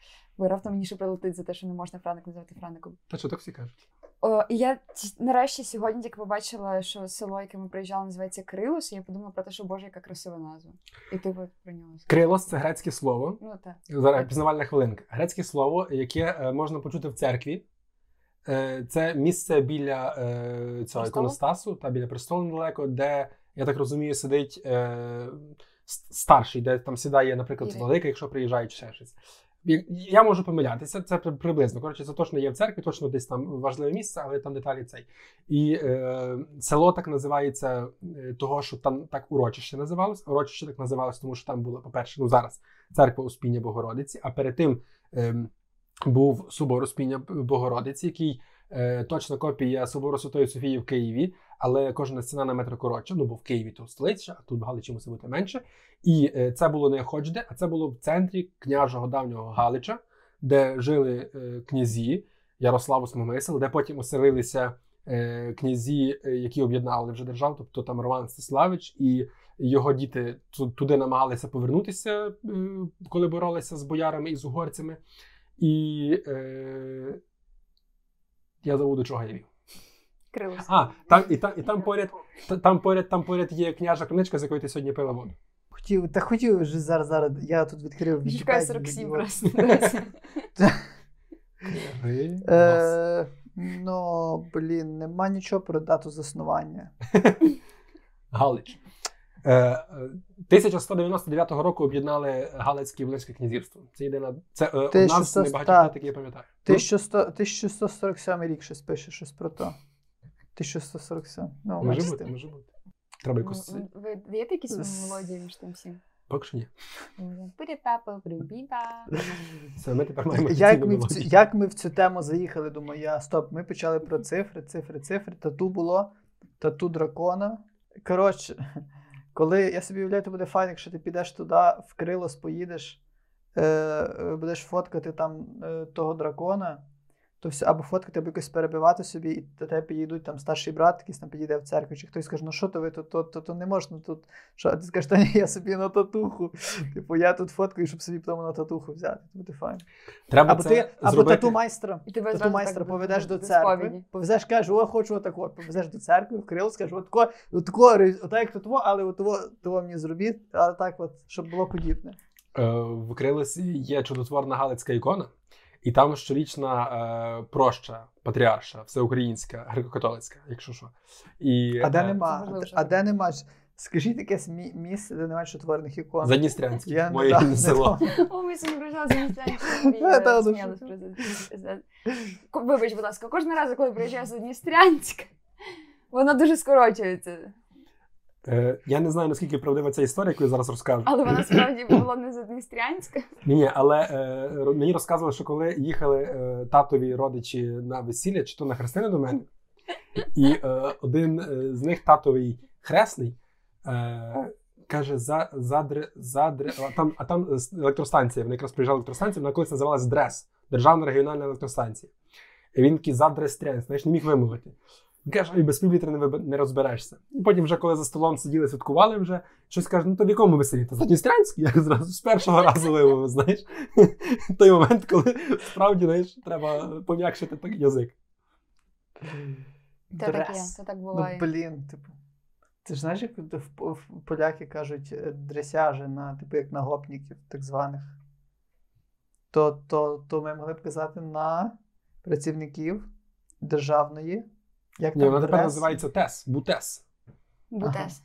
Бо раптом мені ще прилетить за те, що не можна Франик називати Фраником. Та що так всі кажуть? О, і я нарешті сьогодні тільки побачила, що село, яке ми приїжджали, називається Крилус, і я подумала про те, що боже, яка красива назва. І ти от про нього сказала. Крилос це грецьке слово. Ну так. Зараз пізнавальна хвилинка. Грецьке слово, яке е, можна почути в церкві. Е, це місце біля е, цього іконостасу та біля престолу недалеко, де, я так розумію, сидить е, старший, де там сідає, наприклад, Ірин. велика, якщо приїжджає чи ще щось. Я- можу помилятися, це приблизно. Коротше, це точно є в церкві, точно десь там важливе місце, але там деталі цей. І е, село так називається е, того, що там так урочище називалось. Урочище так називалось, тому що там було, по-перше, ну зараз церква Успіння Богородиці, а перед тим ем, був собор Успіння Богородиці, який е, точна копія собору Святої Софії в Києві, але кожна стіна на метр коротша. Ну, бо в Києві то столиця, а тут в Галичі мусить бути менше. І е, це було не хоч-де, а це було в центрі княжого давнього Галича, де жили е, князі Ярослав Осмомисел, де потім оселилися е, князі, які об'єднали вже державу, тобто там Роман Стиславич і його діти туди намагалися повернутися, коли боролися з боярами і з угорцями. І е, я забув, до чого я вів. Крилус. А, там, і, там, і там поряд, там поряд, там поряд є княжа книжка, з якої ти сьогодні пила воду. Хотів, та хотів вже зараз, зараз. Я тут відкрив Чекаю Вікіпедію. 47 от. просто. Крилос. Е, ну, блін, нема нічого про дату заснування. Галич. Е, е, 1199 року об'єднали Галицьке і Волинське князівство. Це єдина. Це е, одна з 1100, небагатьох які я пам'ятаю. 1100, 1147 рік щось пише, щось про то. 1147. Ну, Може бачите. бути, може бути. Треба якось. Ну, Ви даєте якісь мелодії між тим всім? Поки що ні. (laughs) Все, ми тепер маємо Як ми, в цю, як ми в цю тему заїхали, думаю, я стоп, ми почали про цифри, цифри, цифри. Тату було, тату дракона. Коротше, (laughs) коли я собі уявляю, то буде файн, якщо ти підеш туди, в Крилос поїдеш, е, е, будеш фоткати там е, того дракона, то все, або фоткати, або якось перебивати собі, і до тебе підійдуть там старший брат, якийсь там підійде в церкву, чи хтось скаже, ну що то ви тут, то, то, то не можна тут. Що? А ти скажеш, та ні, я собі на татуху. (laughs) Типу, я тут фоткаю, щоб собі потім на татуху взяти. Буде файн. Треба Або це ти, або зробити. тату майстра. І тебе Тату майстра поведеш до церкви, повезеш, кажеш, о, хочу отако. Повезеш до церкви, в крил, скажеш, отако, отако, отак як тут, але отого, того мені зробіть, але так от, щоб було подібне. Е, В Крилесі є чудотворна Галицька ікона, і там щорічна е, проща, патріарша, всеукраїнська, греко-католицька, якщо що. І, А де е, нема, а де нема, скажіть якесь мі- місце, де немає чотворних ікон. Задністрянське, моє не (laughs) село. О, ми сьогодні приїжджали за Я та, ну. Вибач, будь ласка, кожного разу, коли приїжджаю за Дністрянськ, вона дуже скорочується. Е, Я не знаю, наскільки правдива ця історія, яку я зараз розкажу. Але вона справді (clears throat) була не Дністрянська. Ні, але е, мені розказували, що коли їхали е, татові родичі на весілля, чи то на хрестини до мене, і е, один е, з них татовий хресний. Е, Каже, за, задре, задре, а там, а там електростанція. Вони якраз приїжджали електростанцію, вона колись називалась ДРЕС, Державна регіональна електростанція. І він такий задрестрянс, знаєш, не міг вимовити. Він каже, і без півлітра не, не розберешся. І потім, вже коли за столом сиділи, святкували вже, щось каже, ну то в якому веселі? Та Задністрянський? Я зразу з першого разу вимовив, знаєш. (laughs) Той момент, коли справді знаєш, треба пом'якшити так язик. Це таке, Дрес. це так Ну, буває. блін, типу. Ти ж знаєш, як в, в- в- поляки кажуть е, дресяжі на типу як на гопників, так званих. То, то, то ми могли б казати на працівників державної. Як Ні, там, вона тепер називається ТЕС, БУТЕС. Бутес.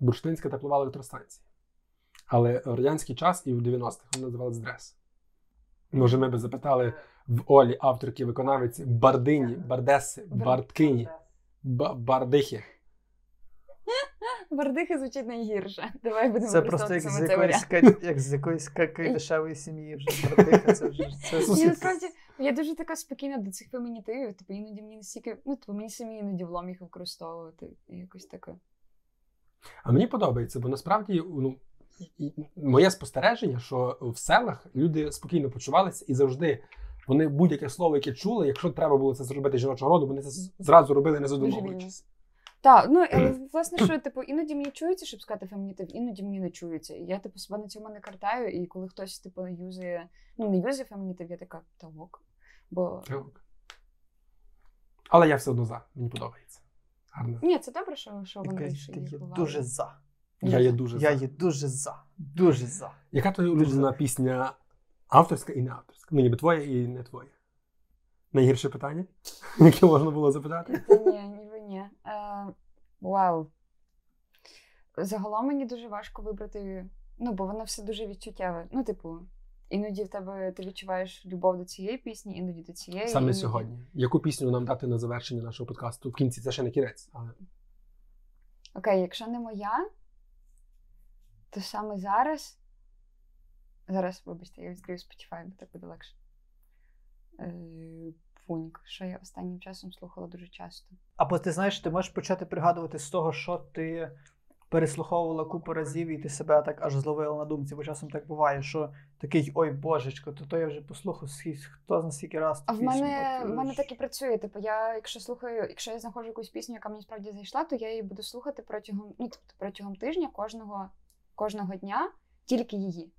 Бурштинська теплова електростанція. Але в радянський час і в 90-х вони називалися ДРЕС. Може, ми би запитали в Олі, авторки, виконавиці Бардині, Бардеси, Бардкині, Бардихи. Бардихи звучить найгірше. Давай будемо Це просто як з якоїсь, як з якоїсь кайдашевої (laughs) сім'ї вже братиха, це вже це я дуже така спокійна до цих фемінітивів. Типу іноді мені настільки, ну типу мені самі іноді влом їх використовувати. Якось таке. А мені подобається, бо насправді ну, моє спостереження, що в селах люди спокійно почувалися і завжди вони будь-яке слово, яке чули, якщо треба було це зробити жіночого роду, вони це зразу робили, не задумовуючись. Так, ну але власне, що типу, іноді мені чується, щоб сказати фемінітив, іноді мені не чується. І я типу себе на цьому не картаю, і коли хтось типу юзає, ну не юзає фемінітив, я така та ок. Бо Але я все одно за, мені подобається. Гарно. ні, це добре, що, що їх є буває. дуже за. Я є дуже Я за. є дуже за. Дуже за. Яка твоя улюблена пісня авторська і не авторська? Ну, ніби твоя і не твоя. Найгірше питання, (laughs) яке можна було запитати. Та ні, ніби ні. Е, вау. Загалом мені дуже важко вибрати, ну, бо воно все дуже відчуттєве. Ну, типу, іноді в тебе ти відчуваєш любов до цієї пісні, іноді до цієї. Саме іноді... сьогодні. Яку пісню нам дати на завершення нашого подкасту? В кінці це ще не кінець. Але... Окей, якщо не моя, то саме зараз. Зараз, вибачте, я відкрию Spotify, бо так буде легше. Пуньк, що я останнім часом слухала дуже часто. Або ти знаєш, ти можеш почати пригадувати з того, що ти переслуховувала купу разів, і ти себе так аж зловила на думці, бо часом так буває, що такий ой божечко, то то я вже послухав скільки, хто зна скільки раз. А в мене, в мене так і працює. Типу, я, якщо слухаю, якщо я знаходжу якусь пісню, яка мені справді зайшла, то я її буду слухати протягом, ну, тобто, протягом тижня, кожного, кожного дня, тільки її.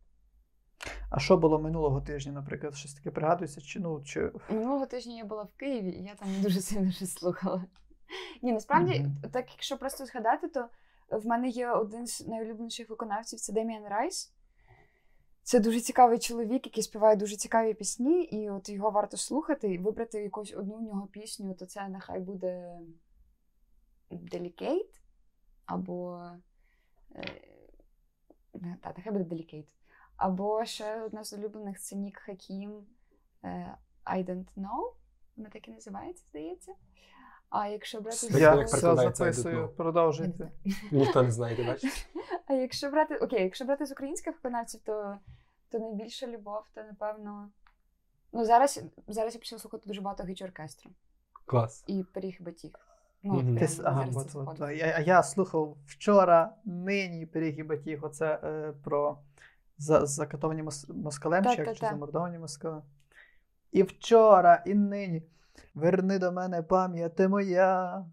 А що було минулого тижня, наприклад, щось таке пригадується? Чи ну чи Минулого тижня я була в Києві, і я там не дуже сильно щось слухала. Ні, насправді, Мгм. так якщо просто згадати, то в мене є один з найулюбленіших виконавців це Деміан Райс. Це дуже цікавий чоловік, який співає дуже цікаві пісні, і от його варто слухати і вибрати якусь одну в нього пісню, то це нехай буде Delicate або. е, Та, нехай буде Delicate. Або ще одна з улюблених це Нік Хакім е, I don't know. Вона так і називається, здається. А якщо брати я як все записую, продовжуйте. Ніхто не знає, бачиш? (laughs) А якщо брати окей, якщо брати з українських виконавців, то, то найбільша любов, то напевно. Ну, зараз, зараз я почала слухати дуже багато гіч оркестру Клас. і пиріг батіг. Ну, прям Ти, ага, от, от, я, я слухав вчора, нині пиріг і батіг. Оце е, про за, закатовані мос, москалем, чи як чи Та-та-та. замордовані москалем. І вчора, і нині. Верни до мене пам'ять моя.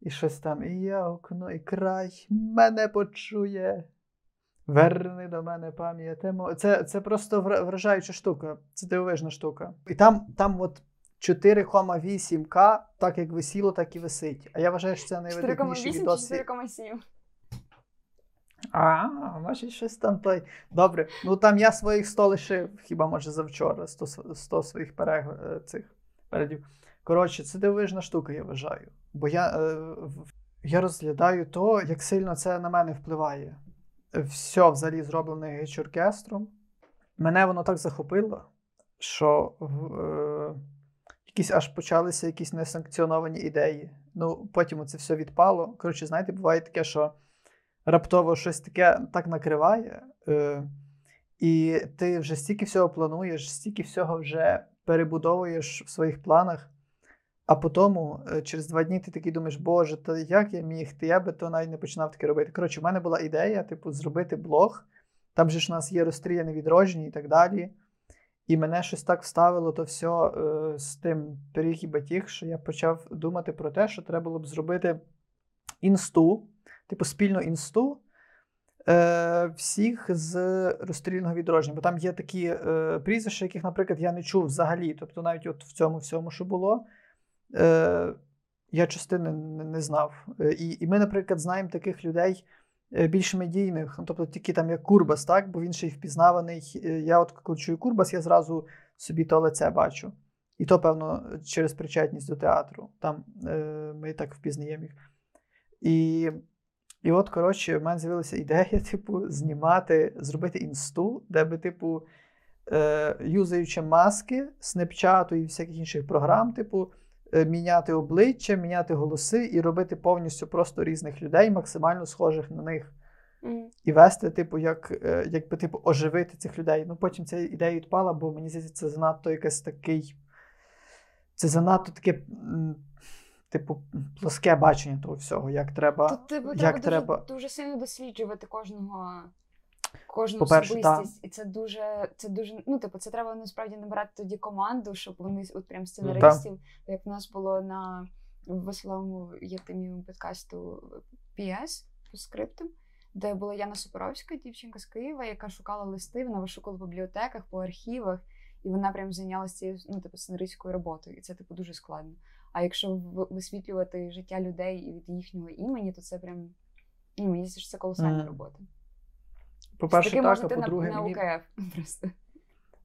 І щось там, і я окно, і край мене почує. Верни до мене пам'ять моя. Це, це просто вражаюча штука. Це дивовижна штука. І там, там от 4,8К, так як висіло, так і висить. А я вважаю, що це найвидатніші 4,8 чи 4,7? А, значить, щось там той. Добре. Ну там я своїх 100 лишив, хіба може завчора, 100, 100 своїх перег... е, цих передів. Коротше, це дивовижна штука, я вважаю. Бо я, е, я розглядаю то, як сильно це на мене впливає. Все взагалі зроблене гіч-оркестром. Мене воно так захопило, що е, якісь аж почалися якісь несанкціоновані ідеї. Ну, потім це все відпало. Коротше, знаєте, буває таке, що раптово щось таке так накриває, е, і ти вже стільки всього плануєш, стільки всього вже перебудовуєш в своїх планах, а потім е, через два дні ти такий думаєш, Боже, та як я міг? Та я би то навіть не починав таке робити. Коротше, в мене була ідея, типу, зробити блог. Там же ж у нас є розстріляне відродження і так далі. І мене щось так вставило то все е, з тим пиріг і батіг, що я почав думати про те, що треба було б зробити інсту, типу спільну інсту е, всіх з розстрільного відродження. Бо там є такі е, прізвища, яких, наприклад, я не чув взагалі. Тобто, навіть от в цьому всьому, що було. Е, я частини не, не знав. Е, І, і ми, наприклад, знаємо таких людей е, більш медійних, ну, тобто такі там як Курбас, так? бо він ще й впізнаваний. Е, Я от коли чую Курбас, я зразу собі то лице бачу. І то, певно, через причетність до театру. Там е, ми так впізнаємо їх. І, і от, коротше, в мене з'явилася ідея, (laughs) типу, знімати, зробити інсту, де би, типу, е, юзаючи маски, снепчату і всяких інших програм, типу, е, міняти обличчя, міняти голоси і робити повністю просто різних людей, максимально схожих на них. Мгм. І вести, типу, як, е, якби типу, оживити цих людей. Ну потім ця ідея відпала, бо мені здається, це занадто якесь такий. Це занадто таке, типу, плоске бачення того всього, як треба. Тут типу, як треба, дуже, треба- дуже сильно досліджувати кожного. Кожну По-перше, особистість, і це дуже, це дуже, ну, типу, це треба насправді набирати тоді команду, щоб вони от прям сценаристів, як в нас було на веселому євтимівому подкасту PS по скриптам, де була Яна Супоровська, дівчинка з Києва, яка шукала листи, вона вишукала в бібліотеках, по архівах, і вона прям зайнялася цією ну, типу, сценаристською роботою. І це типу дуже складно. А якщо висвітлювати життя людей і від їхнього імені, то це прям ну, мені здається, що це колосальна Мгм. робота. По-перше, Таке так, а на, по-друге, на мені... УКФ (laughs) просто.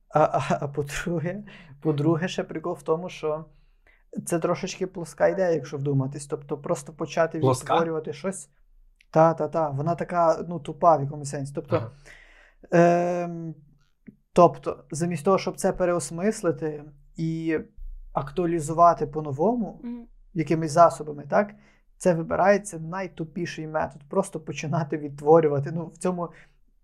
А, а, а по-друге, по-друге, ще прикол в тому, що це трошечки плоска ідея, якщо вдуматись. Тобто просто почати Плоска? відтворювати щось. Та, та, та. Вона така ну, тупа в якомусь сенсі. Тобто, Ага. Ем, тобто, замість того, щоб це переосмислити і актуалізувати по-новому, Мгм. якимись засобами, так? Це вибирається найтупіший метод. Просто починати відтворювати. Ну, в цьому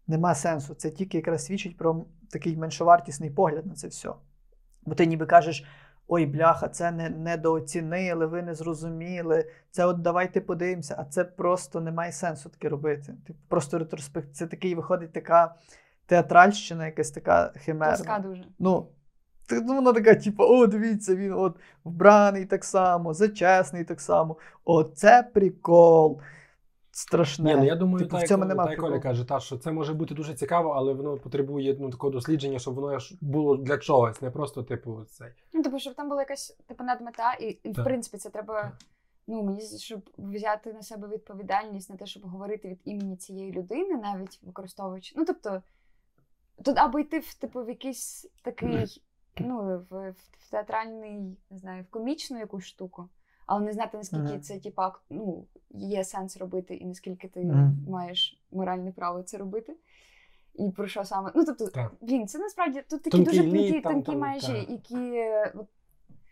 нема сенсу. Це тільки якраз свідчить про такий меншовартісний погляд на це все. Бо ти ніби кажеш: ой, бляха, це не недооцінили, ви не зрозуміли. Це от давайте подивимося, а це просто не має сенсу таке робити. Типу, просто ретроспект. Це такий виходить така театральщина, якась така химерна. Плоска дуже. Ну, ти- ну, вона така, типу, о, дивіться, він от вбраний так само, зачесний так само. О, це прикол. Страшне. Ні, ну я думаю, типу, так, в цьому так як каже, та, що це може бути дуже цікаво, але воно потребує ну, такого дослідження, щоб воно було для чогось, не просто, типу, цей. Ну, типу, щоб там була якась типу, надмета, і, і в принципі це треба. Ну, мені щоб взяти на себе відповідальність на те, щоб говорити від імені цієї людини, навіть використовуючи. Ну, тобто, тут або йти в типу в якийсь такий, ну, в, в, в театральний, не знаю, в комічну якусь штуку, але не знати, наскільки Мгм. це, ак- ну, є сенс робити, і наскільки ти Мгм. маєш моральне право це робити. І про що саме? Ну, тобто, Так. блін, це насправді тут такі Тонкий дуже лід, тонкі, там, тонкі там, межі, так. які е, от,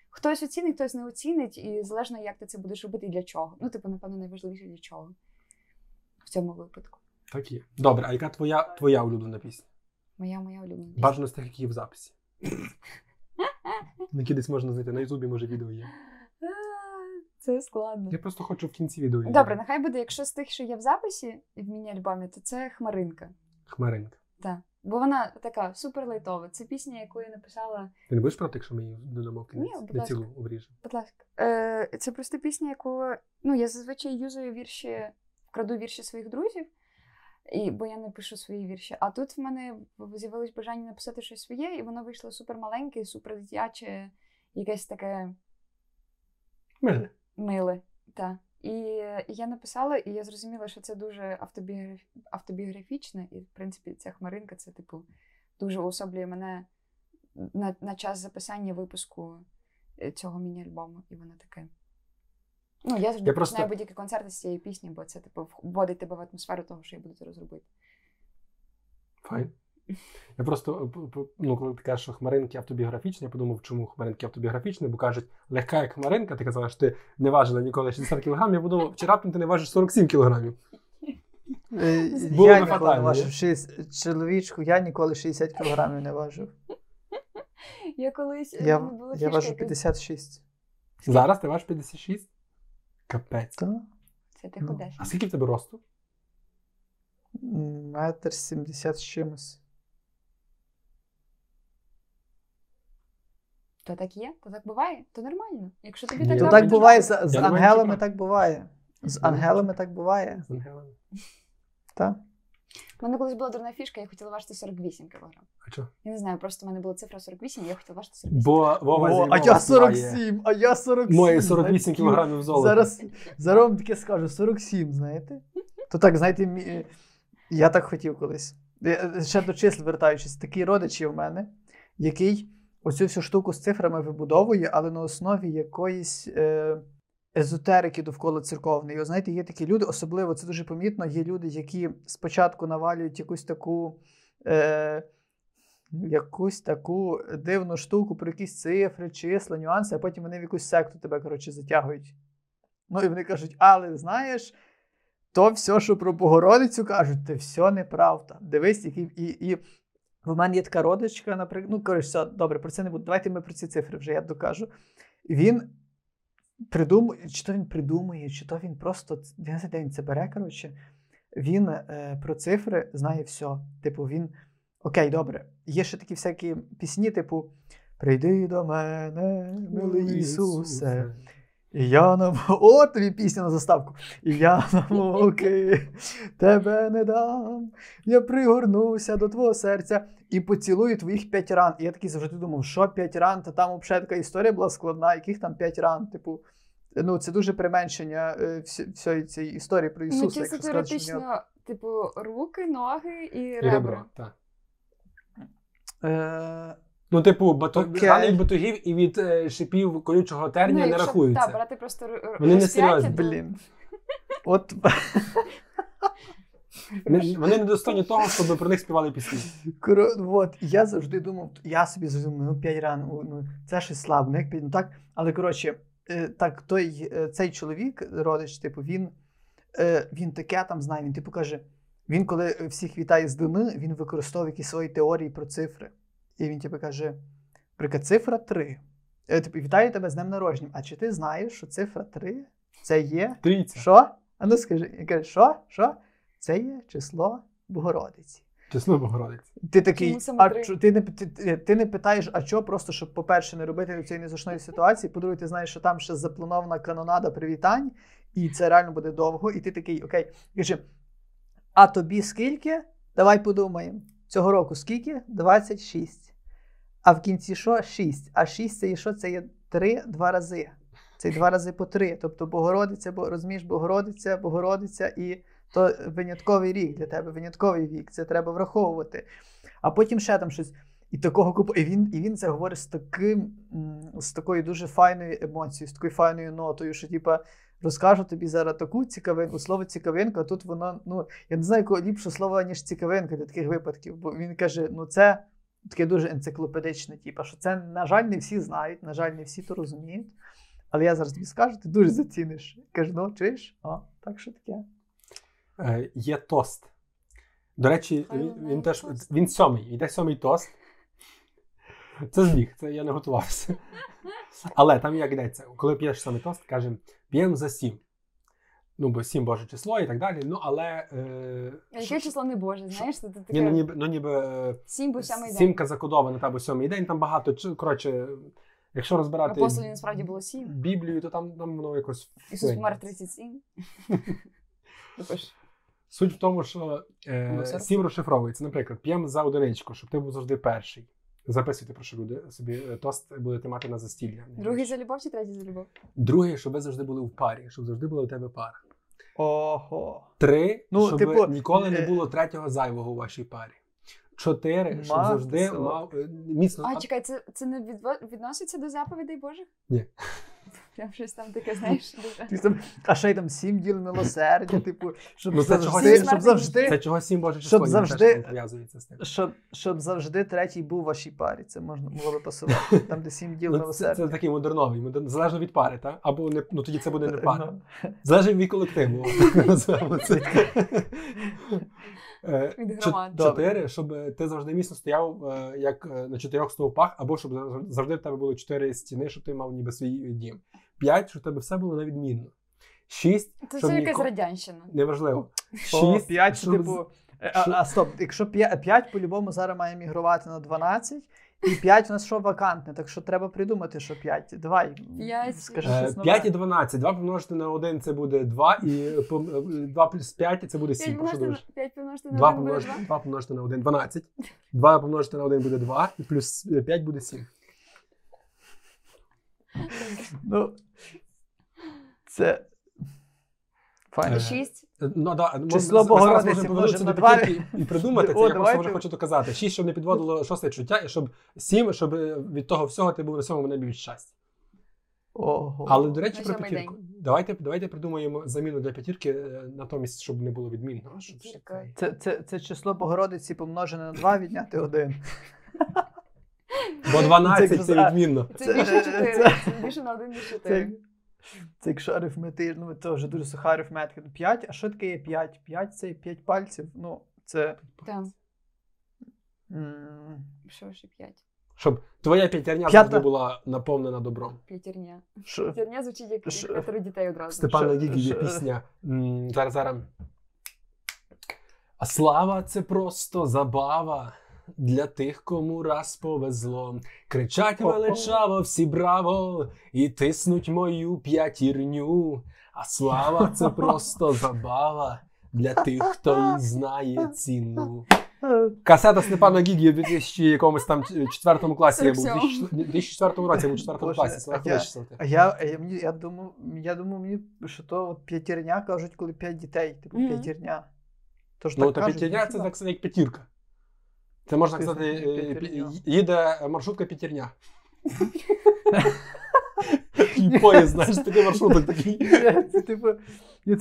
хтось оцінить, хтось не оцінить, і залежно, як ти це будеш робити і для чого. Ну, типу, напевно, найважливіше для чого в цьому випадку. Так є. Добре, а яка твоя, твоя улюблена пісня? Моя моя улюблена. пісня. Бажано з тих, які є в записі. Які десь можна знайти. На Ютубі, може, відео є. Це складно. Я просто хочу в кінці відео. Добре, нехай буде, якщо з тих, що є в записі в міні-альбомі, то це Хмаринка. Хмаринка. Так. Бо вона така супер лайтова. Це пісня, яку я написала Ти не будеш проти, якщо ми її додамо в кінець? Ні, будь ласка. цілу обріжу. Будь ласка. Е, це просто пісня, яку ну, я зазвичай юзаю вірші, вкраду вірші своїх друзів, і, бо я не пишу свої вірші. А тут в мене з'явилось бажання написати щось своє, і воно вийшло супер маленьке, супер дитяче, якесь таке Миле. миле. Та. І я написала, і я зрозуміла, що це дуже автобіограф... автобіографічне, і, в принципі, ця хмаринка це, типу, дуже уособлює мене на, на час записання випуску е, цього міні-альбому. І воно таке. Ну, я завжди Я просто- починаю будь-які концерти з цієї пісні, бо це, типу, вводить тебе в атмосферу того, що я буду зараз робити. Файн. Я просто, е, ну, коли ти кажеш, що хмаринки автобіографічні, я подумав, чому хмаринки автобіографічні, бо кажуть, легка як хмаринка, ти казала, що ти не важила ніколи 60 кг, я подумав, чи раптом ти не важиш 47 кілограмів. Е, Було я ніколи важив 6, чоловічку, я ніколи 60 кілограмів не важив. Я колись е, Я, я важу 56. Зараз ти важиш 56? Капець. Та? Це ти Ну. А скільки в тебе росту? Метр 70 з чимось. То так є, то так буває, то нормально. Якщо тобі Ні, так Ну, То так буває з, з ангелами, так буває. З ангелами так буває. З ангелами. Та? У мене колись була дурна фішка, я хотіла важити 48 кг. А чого? Я не знаю, просто в мене була цифра 48, і я хотіла важити 48. Бо Вова О, а я 47, а я 47. Мої 48 знаєте, кілограмів золота. Зараз, зараз вам таке скажу, 47, знаєте? То так, знаєте, мі- я так хотів колись. Ще до чисел вертаючись, такий родич є в мене, який оцю всю штуку з цифрами вибудовує, але на основі якоїсь е, езотерики довкола церковної. Знаєте, є такі люди, особливо це дуже помітно, є люди, які спочатку навалюють якусь таку. Е, Якусь таку дивну штуку про якісь цифри, числа, нюанси, а потім вони в якусь секту тебе, коротше, затягують. Ну і вони кажуть, але знаєш, то все, що про Богородицю кажуть, це все неправда. Дивись, який. І, і в мене є така родичка, наприклад. Ну, коротше, все, добре, про це не буду. Давайте ми про ці цифри вже я докажу. Він придумує, чи то він придумує, чи то він просто. Я не знаю, де він це бере, коротше. Він е, про цифри знає все. Типу, він. Окей, добре. Є ще такі всякі пісні, типу Прийди до мене, милий Ісусе. І я на (laughs) О, тобі пісня на заставку. І я на муки тебе не дам. Я пригорнуся до твого серця і поцілую твоїх п'ять ран. І я такий завжди думав, що п'ять ран, та там взагалі така історія була складна, яких там п'ять ран. Типу, ну це дуже применшення е, всі- всієї цієї історії про Ну, Ісуса. чисто якщо сказати, що в нього- теоретично, типу, руки, ноги і І ребра. ребро, так. Е, Ну, типу, бато... Окей. рани від батогів і від е, шипів колючого терня не якщо, рахуються. Так, брати просто р- р- Вони не серйозні. Блін. От (laughs) Вони, недостойні того, щоб про них співали пісні. Коро, от, я завжди думав, я собі думав, ну 5 ран, ну це щось слабо, ну як ну так. Але коротше, е, так, той, е, цей чоловік, родич, типу, він, е, він таке там знає, він типу каже, він коли всіх вітає з дни, він використовує якісь свої теорії про цифри. І він типу каже: наприклад, цифра 3. Е, Типу, вітаю тебе з днем народження. А чи ти знаєш, що цифра 3 це є Трійця. що? А ну скажи, я кажу, що? Що? Це є число Богородиці. Чесно Богородиць. Ти такий, а чо- ти не ти, ти- ти не питаєш, а що, просто щоб, по-перше, не робити цієї незручної ситуації. По-друге, ти знаєш, що там ще запланована канонада привітань, і це реально буде довго. І ти такий, окей, каже, а тобі скільки? Давай подумаємо. Цього року скільки? 26. А в кінці що? 6. А 6 це є що? Це є 3 два рази. Це два рази по 3. Тобто Богородиця, бо розумієш, Богородиця, Богородиця і то винятковий рік для тебе, винятковий вік. Це треба враховувати. А потім ще там щось. І такого купу. І він, і він це говорить з таким, з такою дуже файною емоцією, з такою файною нотою, що типа. Розкажу тобі зараз таку цікавинку, слово цікавинка, тут воно, ну, я не знаю, якого ліпшого слова, ніж цікавинка для таких випадків. Бо він каже: ну це таке дуже енциклопедичне, типу, що це, на жаль, не всі знають, на жаль, не всі то розуміють. Але я зараз тобі скажу, ти дуже заціниш. Кажу, ну, чуєш? О, так що таке. Е, є тост. До речі, він, він теж він сьомий. Йде сьомий тост. Це збіг, це я не готувався. (laughs) Але там як йдеться, коли п'єш саме тост, каже, п'ємо за сім. Ну, бо сім Боже число і так далі. Ну, але. Е, А Яке число не Боже, знаєш? Це Ні, ну ніби, ну, ніби е, сім бо сьомий день. сімка закодована, та бо сьомий день, там багато. Коротше, якщо розбирати Апостолів насправді було сім. Біблію, то там, там воно якось. Ісус помер винні. 37. (laughs) Суть в тому, що е, Ну, сім розшифровується. Наприклад, п'ємо за одиничку, щоб ти був завжди перший. Записуйте, прошу люди собі е, тост будете мати на застілля. Другий за любов чи третій за любов? Другий, щоб ви завжди були в парі, щоб завжди була у тебе пара. Ого. Три, Ну, щоб типу, ніколи не е, було третього зайвого у вашій парі. Чотири, щоб завжди мав е, міцно. А, чекай, це, це не відноситься до заповідей Божих? Ні. Прям щось там таке, знаєш, дуже. Там- А ще й там сім діл милосердя, типу, щоб Ну, це завжди, щоб завжди, Це чого сім Боже Щоб завжди- пов'язується з тим. щоб, щоб завжди третій був у вашій парі. Це можна було би пасувати. Там, де сім діл Ну, милосердя. це такий модерновий, модерн, залежно від пари, так? Або не, ну тоді це буде не пара. Ну. Залежить від колективу. (laughs) (laughs) Е, Від громад. Чотири, щоб ти завжди міцно стояв е, як е, на чотирьох стовпах, або щоб зав- завжди в тебе було чотири стіни, щоб ти мав ніби свій дім. П'ять, щоб в тебе все було на відмінно. Шість, Це щоб все якась ніко- радянщина. неважливо. Шість, п'ять, щоб типу. А, а стоп, якщо 5, по-любому зараз має мігрувати на 12, І 5 у нас що вакантне, так що треба придумати, що 5. Давай, П'ять. скажи Е, щось нове. 5 і 12. 2 помножити на 1 це буде 2, і 2 плюс 5 це буде 7. 5 Про помножити на 5 помножити на 2 1 буде помножити, 2. 2 помножити на 1 12. 2 помножити на 1 буде 2, і плюс 5 буде 7. Ну, це. Файно. Е, 6. Ну, да, Число зараз Богородиці можемо повернутися на до два. і придумати (laughs) це. О, Я просто вже хочу доказати. 6, щоб не підводило шосте чуття, і щоб 7, щоб від того всього ти був на сьомому небі від щастя. Ого. Але, до речі, На про п'ятірку. Давайте, давайте придумаємо заміну для п'ятірки, е, натомість, щоб не було відмінно. Це, це, це число Богородиці помножене на 2, відняти 1. Бо 12 Це це відмінно. Це більше 4. це- Це більше на 1 ніж 4. (laughs) це якщо арифметично, ну це вже дуже суха арифметика. 5, а що таке є 5? 5 це 5 пальців. Ну, це. Там, м, що ще 5. Щоб твоя п'ятерня П'ята. завжди була наповнена добром. П'ятірня. Що? П'ятірня звучить як п'ятеро дітей одразу. Степана Що- Гігі є що- пісня. М, Зараз зараз. А слава це просто забава. Для тих, кому раз повезло, кричать величаво, всі браво, і тиснуть мою п'ятірню. А слава це (laughs) просто забава для тих, хто їй знає ціну. Е, (laughs) Касета Степана Гігі в 2000 якомусь там четвертому класі я був. У 47. 2004 році я був у четвертому класі. Я- А я, я, мені, я, думав, я думав, мені, що то от п'ятірня кажуть, коли 5 дітей, типу Мгм. п'ятірня. Тож Ну, так та кажуть, п'ятірня це ніфіга. так як п'ятірка. Це можна Ти сказати, знаєш, е, їде маршрутка п'ятірня. Поїзд, знаєш, такий маршруток такий. Це типу,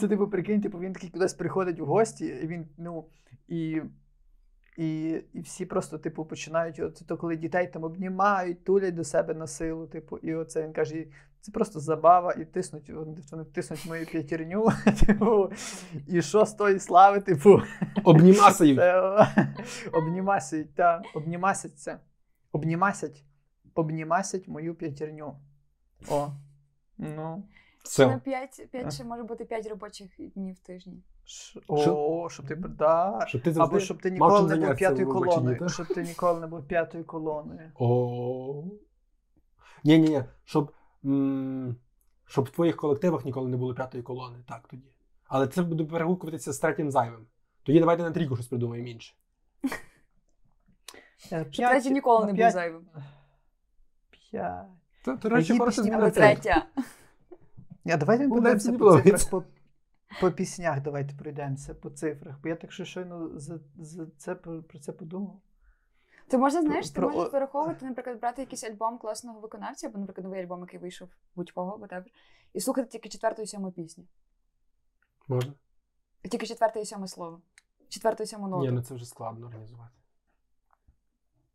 це типу, прикинь, типу, він такий кудись приходить в гості, і він, ну, і, і, і всі просто, типу, починають, от, то коли дітей там обнімають, тулять до себе на силу, типу, і оце він каже, це просто забава, і тиснуть, вони, вони тиснуть мою п'ятірню, (laughs) типу, і що з тої слави, типу, Обнімасають. це, обнімасять, та, обнімасять це, обнімасять, обнімасять мою п'ятірню. О, ну. Ще на Все. 5, 5 ще може бути 5 робочих днів в тижні. О, щоб ти да. Щоб ти Або щоб ти ніколи не був п'ятою колоною. Щоб ти ніколи не був п'ятою колоною. О. Ні, ні. Щоб, щоб в твоїх колективах ніколи не було п'ятої колони. Так тоді. Але це буде перегукуватися з третім зайвим. Тоді давайте на трійку щось придумаємо інше. (laughs) Е, третій ніколи не був п'ять- зайвим. П'ять. До речі, хороша хороша зміна третя. (laughs) Ні, давайте ми Ну, по цифрах, по, по піснях давайте пройдемося, по цифрах. Бо я так що щойно за, за це, про, про це подумав. Ти можна, знаєш, ти Про- можеш вираховувати, наприклад, брати якийсь альбом класного виконавця, або, наприклад, новий альбом, який вийшов будь-кого, whatever, і слухати тільки четверту і сьому пісню. Можна? Тільки четверте і сьоме слово. Четверту і сьому ноту. Ні, ну це вже складно організувати.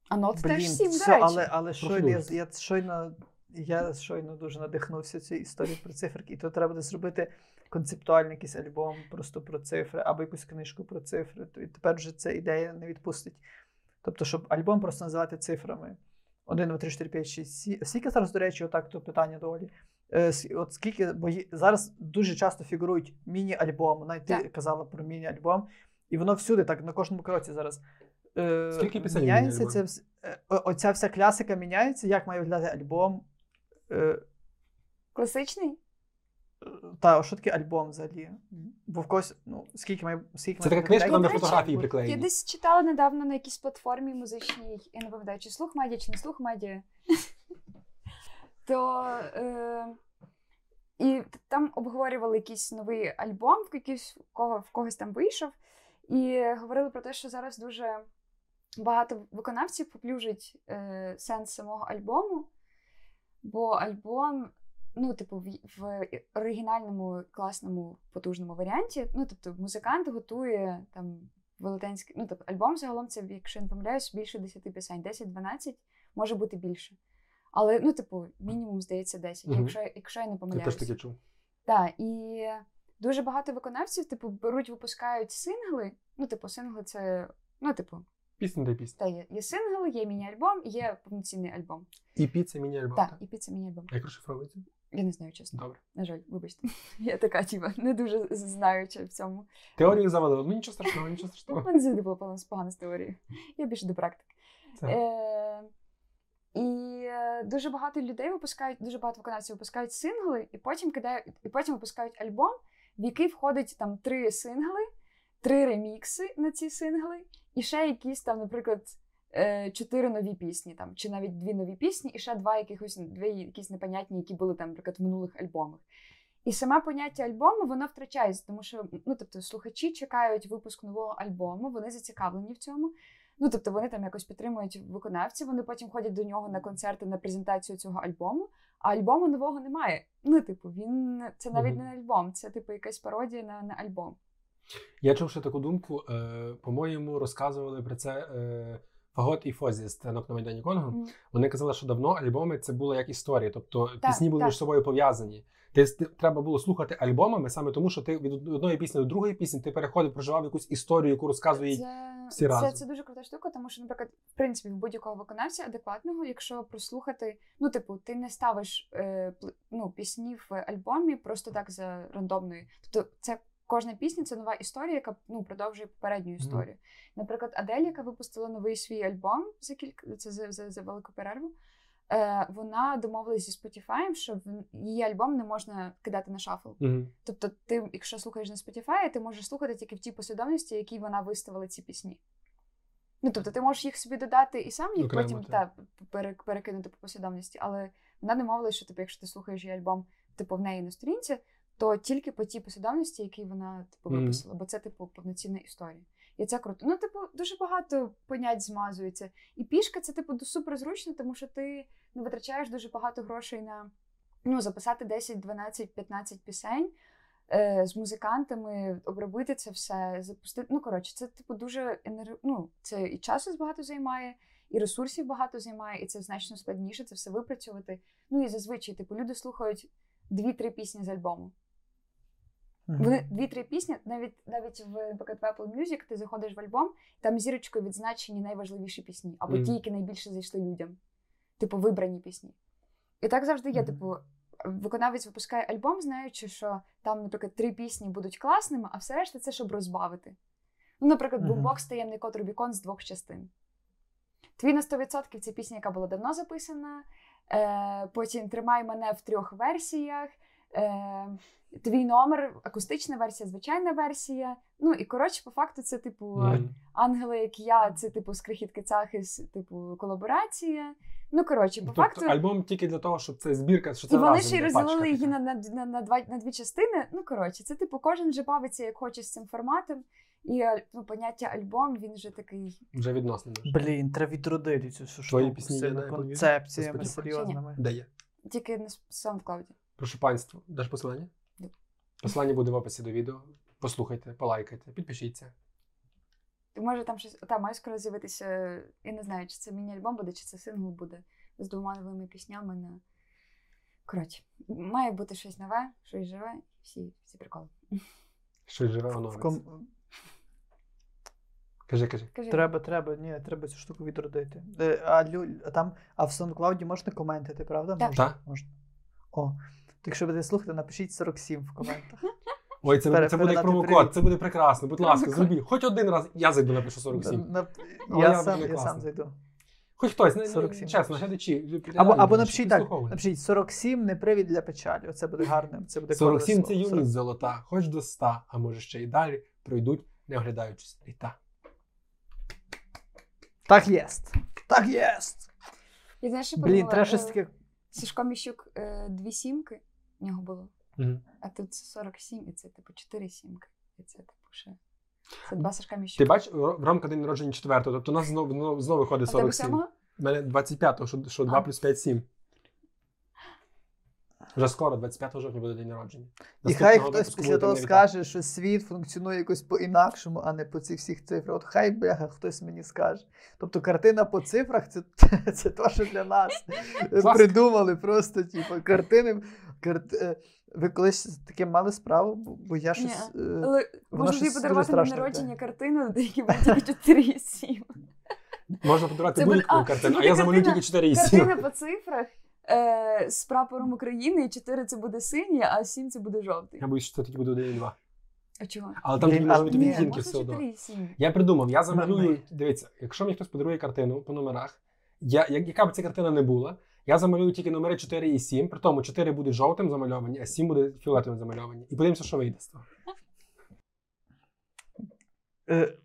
А нот теж сім, до речі. але, але щойно, я, я щойно, я щойно дуже надихнувся цією історією про циферки, і то треба буде зробити концептуальний якийсь альбом просто про цифри, або якусь книжку про цифри. То- І тепер вже ця ідея не відпустить. Тобто, щоб альбом просто називати цифрами. 1, 2, 3, 4, 5, 6, 7. Скільки зараз, до речі, отак то питання доволі. Е, От скільки, бо зараз дуже часто фігурують міні-альбом. Навіть ти казала про міні-альбом, і воно всюди, так на кожному кроці зараз. Е, Скільки пісень міняється це оця вся класика міняється, як має виглядати альбом. Е, Класичний? Та що таке альбом взагалі? Бо в когось, ну, скільки має скільки Це має така книжка, там речі, фотографії Я десь читала недавно на якійсь платформі музичній, я не пам'ятаю, чи слух медіа, чи не слух медіа. (laughs) То е, і там обговорювали якийсь новий альбом, в якийсь в кого в когось там вийшов, і говорили про те, що зараз дуже багато виконавців поплюжать е, сенс самого альбому, бо альбом. Ну, типу, в, в оригінальному класному потужному варіанті. Ну, тобто, музикант готує там велетенський. Ну, тобто, альбом загалом це, якщо я не помиляюсь, більше 10 пісень, 10-12, може бути більше. Але, ну, типу, мінімум, здається, 10, Мгм. якщо, якщо я не Я теж таке чув. Так, і дуже багато виконавців, типу, беруть, випускають сингли. Ну, типу, сингли це. Ну, типу, Пісня та пісня. та є, є сингл, є міні-альбом, є повноцінний альбом. І піца міні-альбом. Так, і це міні-альбом. Як розшифровується? Я не знаю, чесно. Добре. На жаль, вибачте. (laughs) Я така, тіба, не дуже знаюча в цьому. Теорію завалили. Ну нічого страшного, нічого страшного. У мене завжди було погано погано з теорією. Я більше до практики. Е, І е, дуже багато людей випускають, дуже багато виконавців випускають сингли, і потім кидають, і потім випускають альбом, в який входить там три сингли, три ремікси на ці сингли, і ще якісь там, наприклад, чотири нові пісні, там, чи навіть дві нові пісні, і ще два якихось дві якісь непонятні, які були там, наприклад, в минулих альбомах. І саме поняття альбому воно втрачається, тому що ну, тобто, слухачі чекають випуск нового альбому, вони зацікавлені в цьому. Ну, тобто вони там якось підтримують виконавців, вони потім ходять до нього на концерти на презентацію цього альбому, а альбому нового немає. Ну, типу, він це навіть не альбом, це типу якась пародія на, на альбом. Я чув ще таку думку. Е, по-моєму, розказували про це е, Фагот і Фозі «Станок на Майдані Конго. Мгм. Вони казали, що давно альбоми це було як історії, тобто Так, пісні були так. між собою пов'язані. Ти, ти треба було слухати альбомами саме тому, що ти від одної пісні до другої пісні ти переходив, проживав якусь історію, яку розказує. Це, всі це, разом. це дуже крута штука, тому що, наприклад, в принципі, в будь-якого виконавця адекватного, якщо прослухати, ну, типу, ти не ставиш е, ну, пісні в альбомі просто так за рандомною. Тобто, це кожна пісня це нова історія, яка ну, продовжує попередню історію. Наприклад, Адель, яка випустила новий свій альбом за кілька це за, за, за велику перерву. Е, вона домовилась зі Spotify, що її альбом не можна кидати на шафл. Мгм. Тобто, ти, якщо слухаєш на Spotify, ти можеш слухати тільки в тій послідовності, якій вона виставила ці пісні. Ну, тобто, ти можеш їх собі додати і сам їх Окремо, потім та, перекинути по послідовності. Але вона не мовила, що типу, якщо ти слухаєш її альбом, типу, в неї на сторінці, то тільки по тій послідовності, якій вона типу, виписала, бо це типу повноцінна історія. І це круто. Ну, типу, дуже багато понять змазується. І пішка це, типу, супер зручно, тому що ти не витрачаєш дуже багато грошей на ну, записати 10, 12, 15 пісень е, з музикантами, обробити це все, запустити. Ну, коротше, це, типу, дуже енер... ну, це і часу багато займає, і ресурсів багато займає, і це значно складніше це все випрацьовувати. Ну і зазвичай, типу, люди слухають 2-3 пісні з альбому. Вони дві-три пісні, навіть навіть в наприклад, в Apple Music ти заходиш в альбом, там зірочкою відзначені найважливіші пісні, або Мгм. ті, які найбільше зайшли людям. Типу, вибрані пісні. І так завжди є. Мгм. Типу, виконавець випускає альбом, знаючи, що там, наприклад, три пісні будуть класними, а все решта це щоб розбавити. Ну, наприклад, бумбокс таємний код Рубікон з двох частин. Твій на 100% це пісня, яка була давно записана. Е, потім Тримай мене в трьох версіях. Е, твій номер, акустична версія, звичайна версія. Ну і коротше, по факту, це типу Мгм. ангели, як я, це типу скрихітки цахис, типу колаборація. Ну коротше, по Тобто факту. альбом тільки для того, щоб це збірка, що це І вони ще й розділили її на, на, на, на, два, на дві частини. Ну, коротше, це типу кожен вже бавиться як хоче з цим форматом. І ну, поняття альбом він вже такий. Вже відносно. Блін, треба відродити цю всю Твої пісні з є на концепціями серйозними. Де є? Тільки на SoundCloud. Прошу панство, даш посилання? Посилання буде в описі до відео. Послухайте, полайкайте, підпишіться. Може там щось. Та має скоро з'явитися. Я не знаю, чи це міні-альбом буде, чи це сингл буде з двома новими піснями на. Коротше, має бути щось нове, щось живе, всі, всі приколи. Щось живе воно. ком- Кажи, кажи. Кажи. Треба, треба, ні, треба цю штуку відродити. Е, А, лю... а там, а в SoundCloud можна коментити, правда? Так. Можна? Так. можна. О, то якщо будете слухати, напишіть 47 в коментах. (laughs) Ой, це, Пере- це буде як промокод, привіт. це буде прекрасно. Будь ласка, зробіть. Хоч один раз я зайду, напишу 47. На- Але Я, я сам, я сам зайду. Хоч хтось, не, 47. чесно, глядачі. Або, або напишіть так, напишіть 47 не привід для печалі. Оце буде гарним. Це буде 47 це юність золота, хоч до 100, а може ще й далі пройдуть, не оглядаючись літа. Так єст. Так єст. І знаєш, що Блін, треба щось Е, таке. Сашко Міщук е, дві сімки в нього було, Мгм. а тут 47, і це типу 4 сімки. І це типу ще. Це два Сашка Ти Міщука. бачиш, в рамка день народження 4, тобто у нас знову, знову, знову виходить А в тебе 47. У мене 25-го, що, що 2 А. плюс 5 7. Вже скоро, 25 жовтня буде день народження. І хай хтось після того скаже, що світ функціонує якось по-інакшому, а не по цих всіх цифрах. От хай бляха, хтось мені скаже. Тобто картина по цифрах це, (laughs) це то, що для нас придумали просто, типу, картини. Е, Ви колись таке мали справу, Бо- я щось. е, Але можна тобі щось подарувати на народження картину, де які буде тільки 4 і 7. Можна подарувати будь-яку картину, а я замалюю тільки 4 і 7. Картина по цифрах е, з прапором України, і 4 це буде синє, а 7 це буде жовтий. Я боюсь, що тоді буде 1 і 2. А чого? Але там тоді може бути відтінки все одно. 4 і 7. Я придумав, я замалюю. Дивіться, якщо мені хтось подарує картину по номерах, я, я- яка б ця картина не була, я замалюю тільки номери 4 і 7, при тому 4 будуть жовтим замальовані, а 7 буде фіолетовим замальовані. І подивимося, що вийде з того. Е,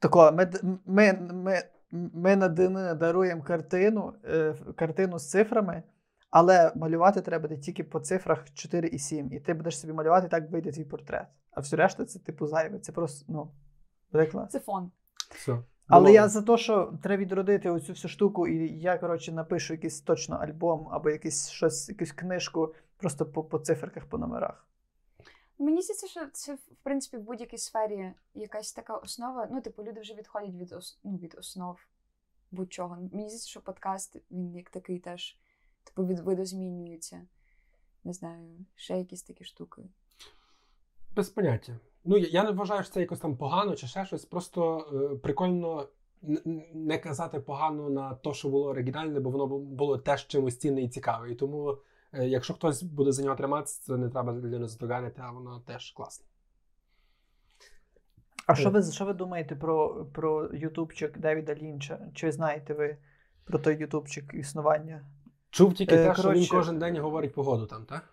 Тако, ми, ми, ми, ми на дни даруємо картину, е, картину з цифрами, але малювати треба буде тільки по цифрах 4 і 7. І ти будеш собі малювати, так вийде твій портрет. А все решта це типу зайве. Це просто, ну, буде клас. Це фон. Все. Але я за те, що треба відродити оцю всю штуку, і я, коротше, напишу якийсь точно альбом або якийсь щось, якусь книжку просто по, по циферках, по номерах. Мені здається, що це в принципі в будь-якій сфері якась така основа. Ну, типу, люди вже відходять від ос... ну, від основ будь-чого. Мені здається, що подкаст він як такий теж типу від видозмінюється. Не знаю, ще якісь такі штуки. Без поняття. Ну, я, не вважаю, що це якось там погано чи ще щось. Просто е, прикольно не казати погано на те, що було оригінальне, бо воно було теж чимось цінне і цікаве. І тому, е, якщо хтось буде за нього триматися, це не треба людину задоганити, а воно теж класне. А що ви, що ви думаєте про, про ютубчик Девіда Лінча? Чи знаєте ви про той ютубчик існування? Чув тільки Е, те, що він кожен день говорить погоду там, так?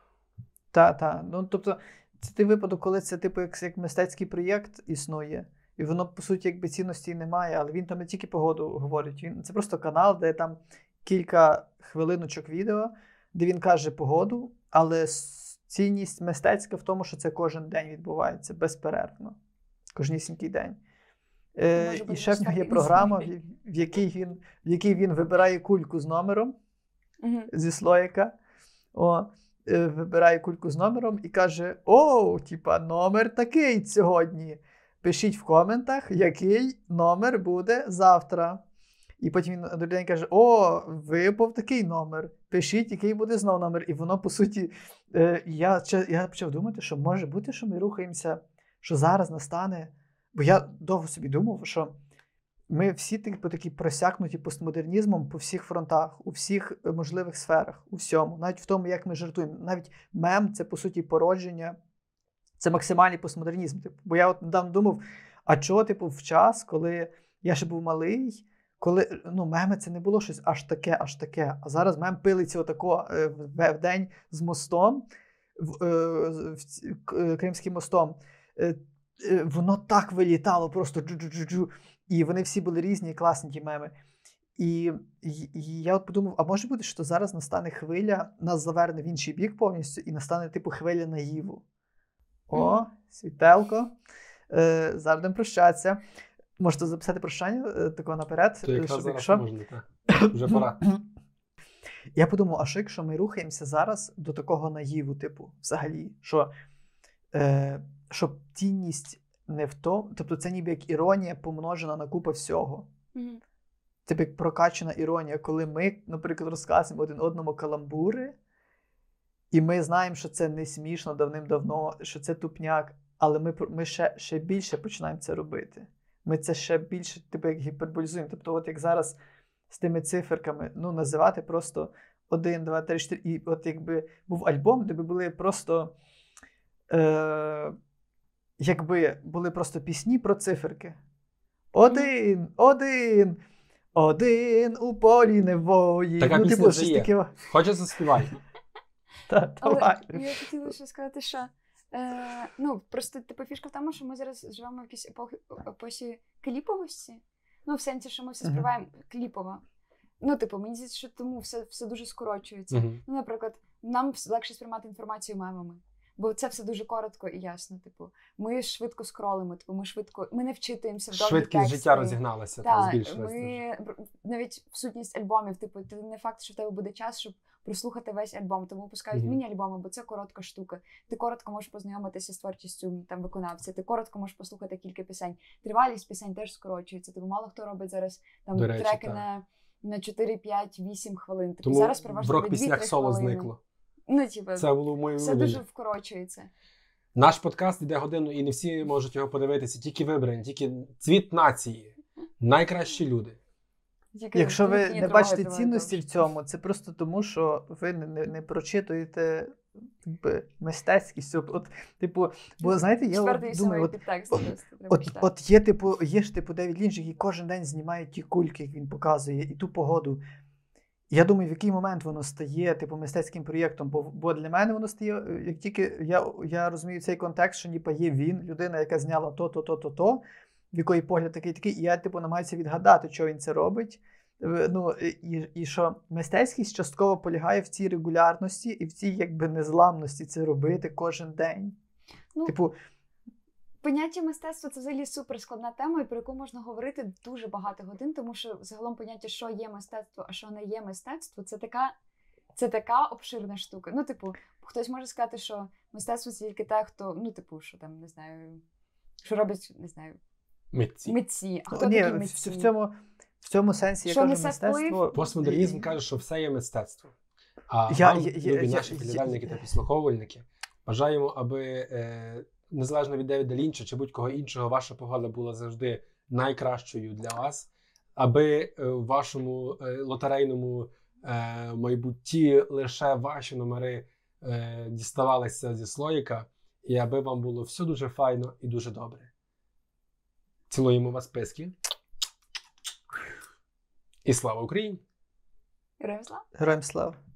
Та, та. Ну, тобто, це той випадок, коли це типу як, як мистецький проєкт існує, і воно, по суті, якби цінності немає, але він там не тільки погоду говорить. Він, це просто канал, де там кілька хвилиночок відео, де він каже погоду, але цінність мистецька в тому, що це кожен день відбувається безперервно. Кожнісінький день. Е, і ще в нього є програма, в, в, якій він, в якій він вибирає кульку з номером Угу. зі слоїка. О, вибирає кульку з номером і каже: О, типа, номер такий сьогодні. Пишіть в коментах, який номер буде завтра. І потім він до людини каже: О, випав такий номер. Пишіть, який буде знов номер. І воно, по суті, е, я, я почав думати, що може бути, що ми рухаємося, що зараз настане. Бо я довго собі думав, що ми всі типу, такі просякнуті постмодернізмом по всіх фронтах, у всіх е, можливих сферах, у всьому, навіть в тому, як ми жартуємо. Навіть мем це по суті породження, це максимальний постмодернізм. Типу. Бо я от недавно думав, а чого, типу, в час, коли я ще був малий, коли ну, меми це не було щось аж таке, аж таке. А зараз мем пилиться отако е, в, в день з мостом, в, е, в е, Кримським мостом. Е, е, воно так вилітало, просто джу-джу-джу-джу. І вони всі були різні, класні ті меми. І, і, і я от подумав: а може бути, що зараз настане хвиля, нас заверне в інший бік повністю, і настане типу хвиля наїву. О, Мгм. світелко. Е, зараз будемо прощатися. Можете записати прощання е, такого наперед, То якраз щоб зараз якщо. можна, так. Вже пора. (coughs) Я подумав, а що якщо ми рухаємося зараз до такого наїву, типу, взагалі, що, е, що цінність не в тому, тобто це ніби як іронія помножена на купа всього. Угу. Типу як прокачана іронія, коли ми, наприклад, розказуємо один одному каламбури, і ми знаємо, що це не смішно давним-давно, що це тупняк, але ми, ми ще, ще більше починаємо це робити. Ми це ще більше, типу, як гіперболізуємо. Тобто, от як зараз з тими циферками, ну, називати просто 1, 2, 3, 4. І от якби був альбом, де би були просто. Е, якби були просто пісні про циферки. Один, один, один у полі невої. Така ну, пісня типу, вже є. таке. Хочеш заспівай. (laughs) Та, Але я хотіла ще сказати, що е, ну, просто типу, фішка в тому, що ми зараз живемо в якійсь епохи, епосі кліповості. Ну, в сенсі, що ми все співаємо кліпово. Ну, типу, мені здається, що тому все, все дуже скорочується. Мгм. Ну, наприклад, нам легше сприймати інформацію мемами. Бо це все дуже коротко і ясно. Типу, ми швидко скролимо, типу, ми швидко, ми не вчитуємося в довгі Швидкість тексти. життя розігналася, та, Так, збільшилася. ми навіть в сутність альбомів, типу, ти не факт, що в тебе буде час, щоб прослухати весь альбом, тому пускають Мгм. міні-альбоми, бо це коротка штука. Ти коротко можеш познайомитися з творчістю там виконавця, ти коротко можеш послухати кілька пісень. Тривалість пісень теж скорочується. Типу, мало хто робить зараз там До речі, треки так. на, на 4, 5, 8 хвилин. Тому зараз в переважно рок буде 2-3 піснях соло хвилини. зникло. Ну, типу, Це було в моєму все дуже вкорочується. Наш подкаст йде годину, і не всі можуть його подивитися, тільки вибрані, тільки цвіт нації. Найкращі люди. Тільки Якщо ви не бачите цінності в цьому, це просто тому, що ви не, не, не прочитуєте якби, мистецькість. От, от, типу, бо знаєте, я от, думаю, от, підтекст. от, От, от є, типу, є ж типу Девід Лінч, який кожен день знімає ті кульки, як він показує, і ту погоду. Я думаю, в який момент воно стає типу мистецьким проєктом. Бо, бо для мене воно стає, е, як тільки я, я розумію цей контекст, що ніби є він, людина, яка зняла то, то, то, то, то, в якої погляд такий такий, і я типу намагаюся відгадати, що він це робить. Е, Ну, і, і що мистецькість частково полягає в цій регулярності і в цій якби незламності це робити кожен день. Ну, Типу, Поняття мистецтва це взагалі суперскладна тема, і про яку можна говорити дуже багато годин, тому що загалом поняття, що є мистецтво, а що не є мистецтво, це така, це така обширна штука. Ну, типу, хтось може сказати, що мистецтво це тільки те, хто, ну, типу, що там, не знаю, що роблять, не знаю, Митці. митці. А хто ні, такі в, митці? в цьому, в цьому сенсі я кажу мистецтво. Постмодернізм каже, що все є мистецтво. А Я- вам, я- я- любі я- наші я- телеглядальники я- та підслуховувальники, бажаємо, аби е, незалежно від Девіда Лінча чи будь-кого іншого, ваша погода була завжди найкращою для вас, аби е, в вашому е, лотерейному е, майбутті лише ваші номери діставалися зі слоїка, і аби вам було все дуже файно і дуже добре. Цілуємо вас писки. І слава Україні! Героям слава! Героям слава.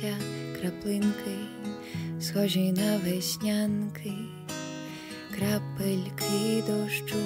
Появилися краплинки, схожі на веснянки, крапельки дощу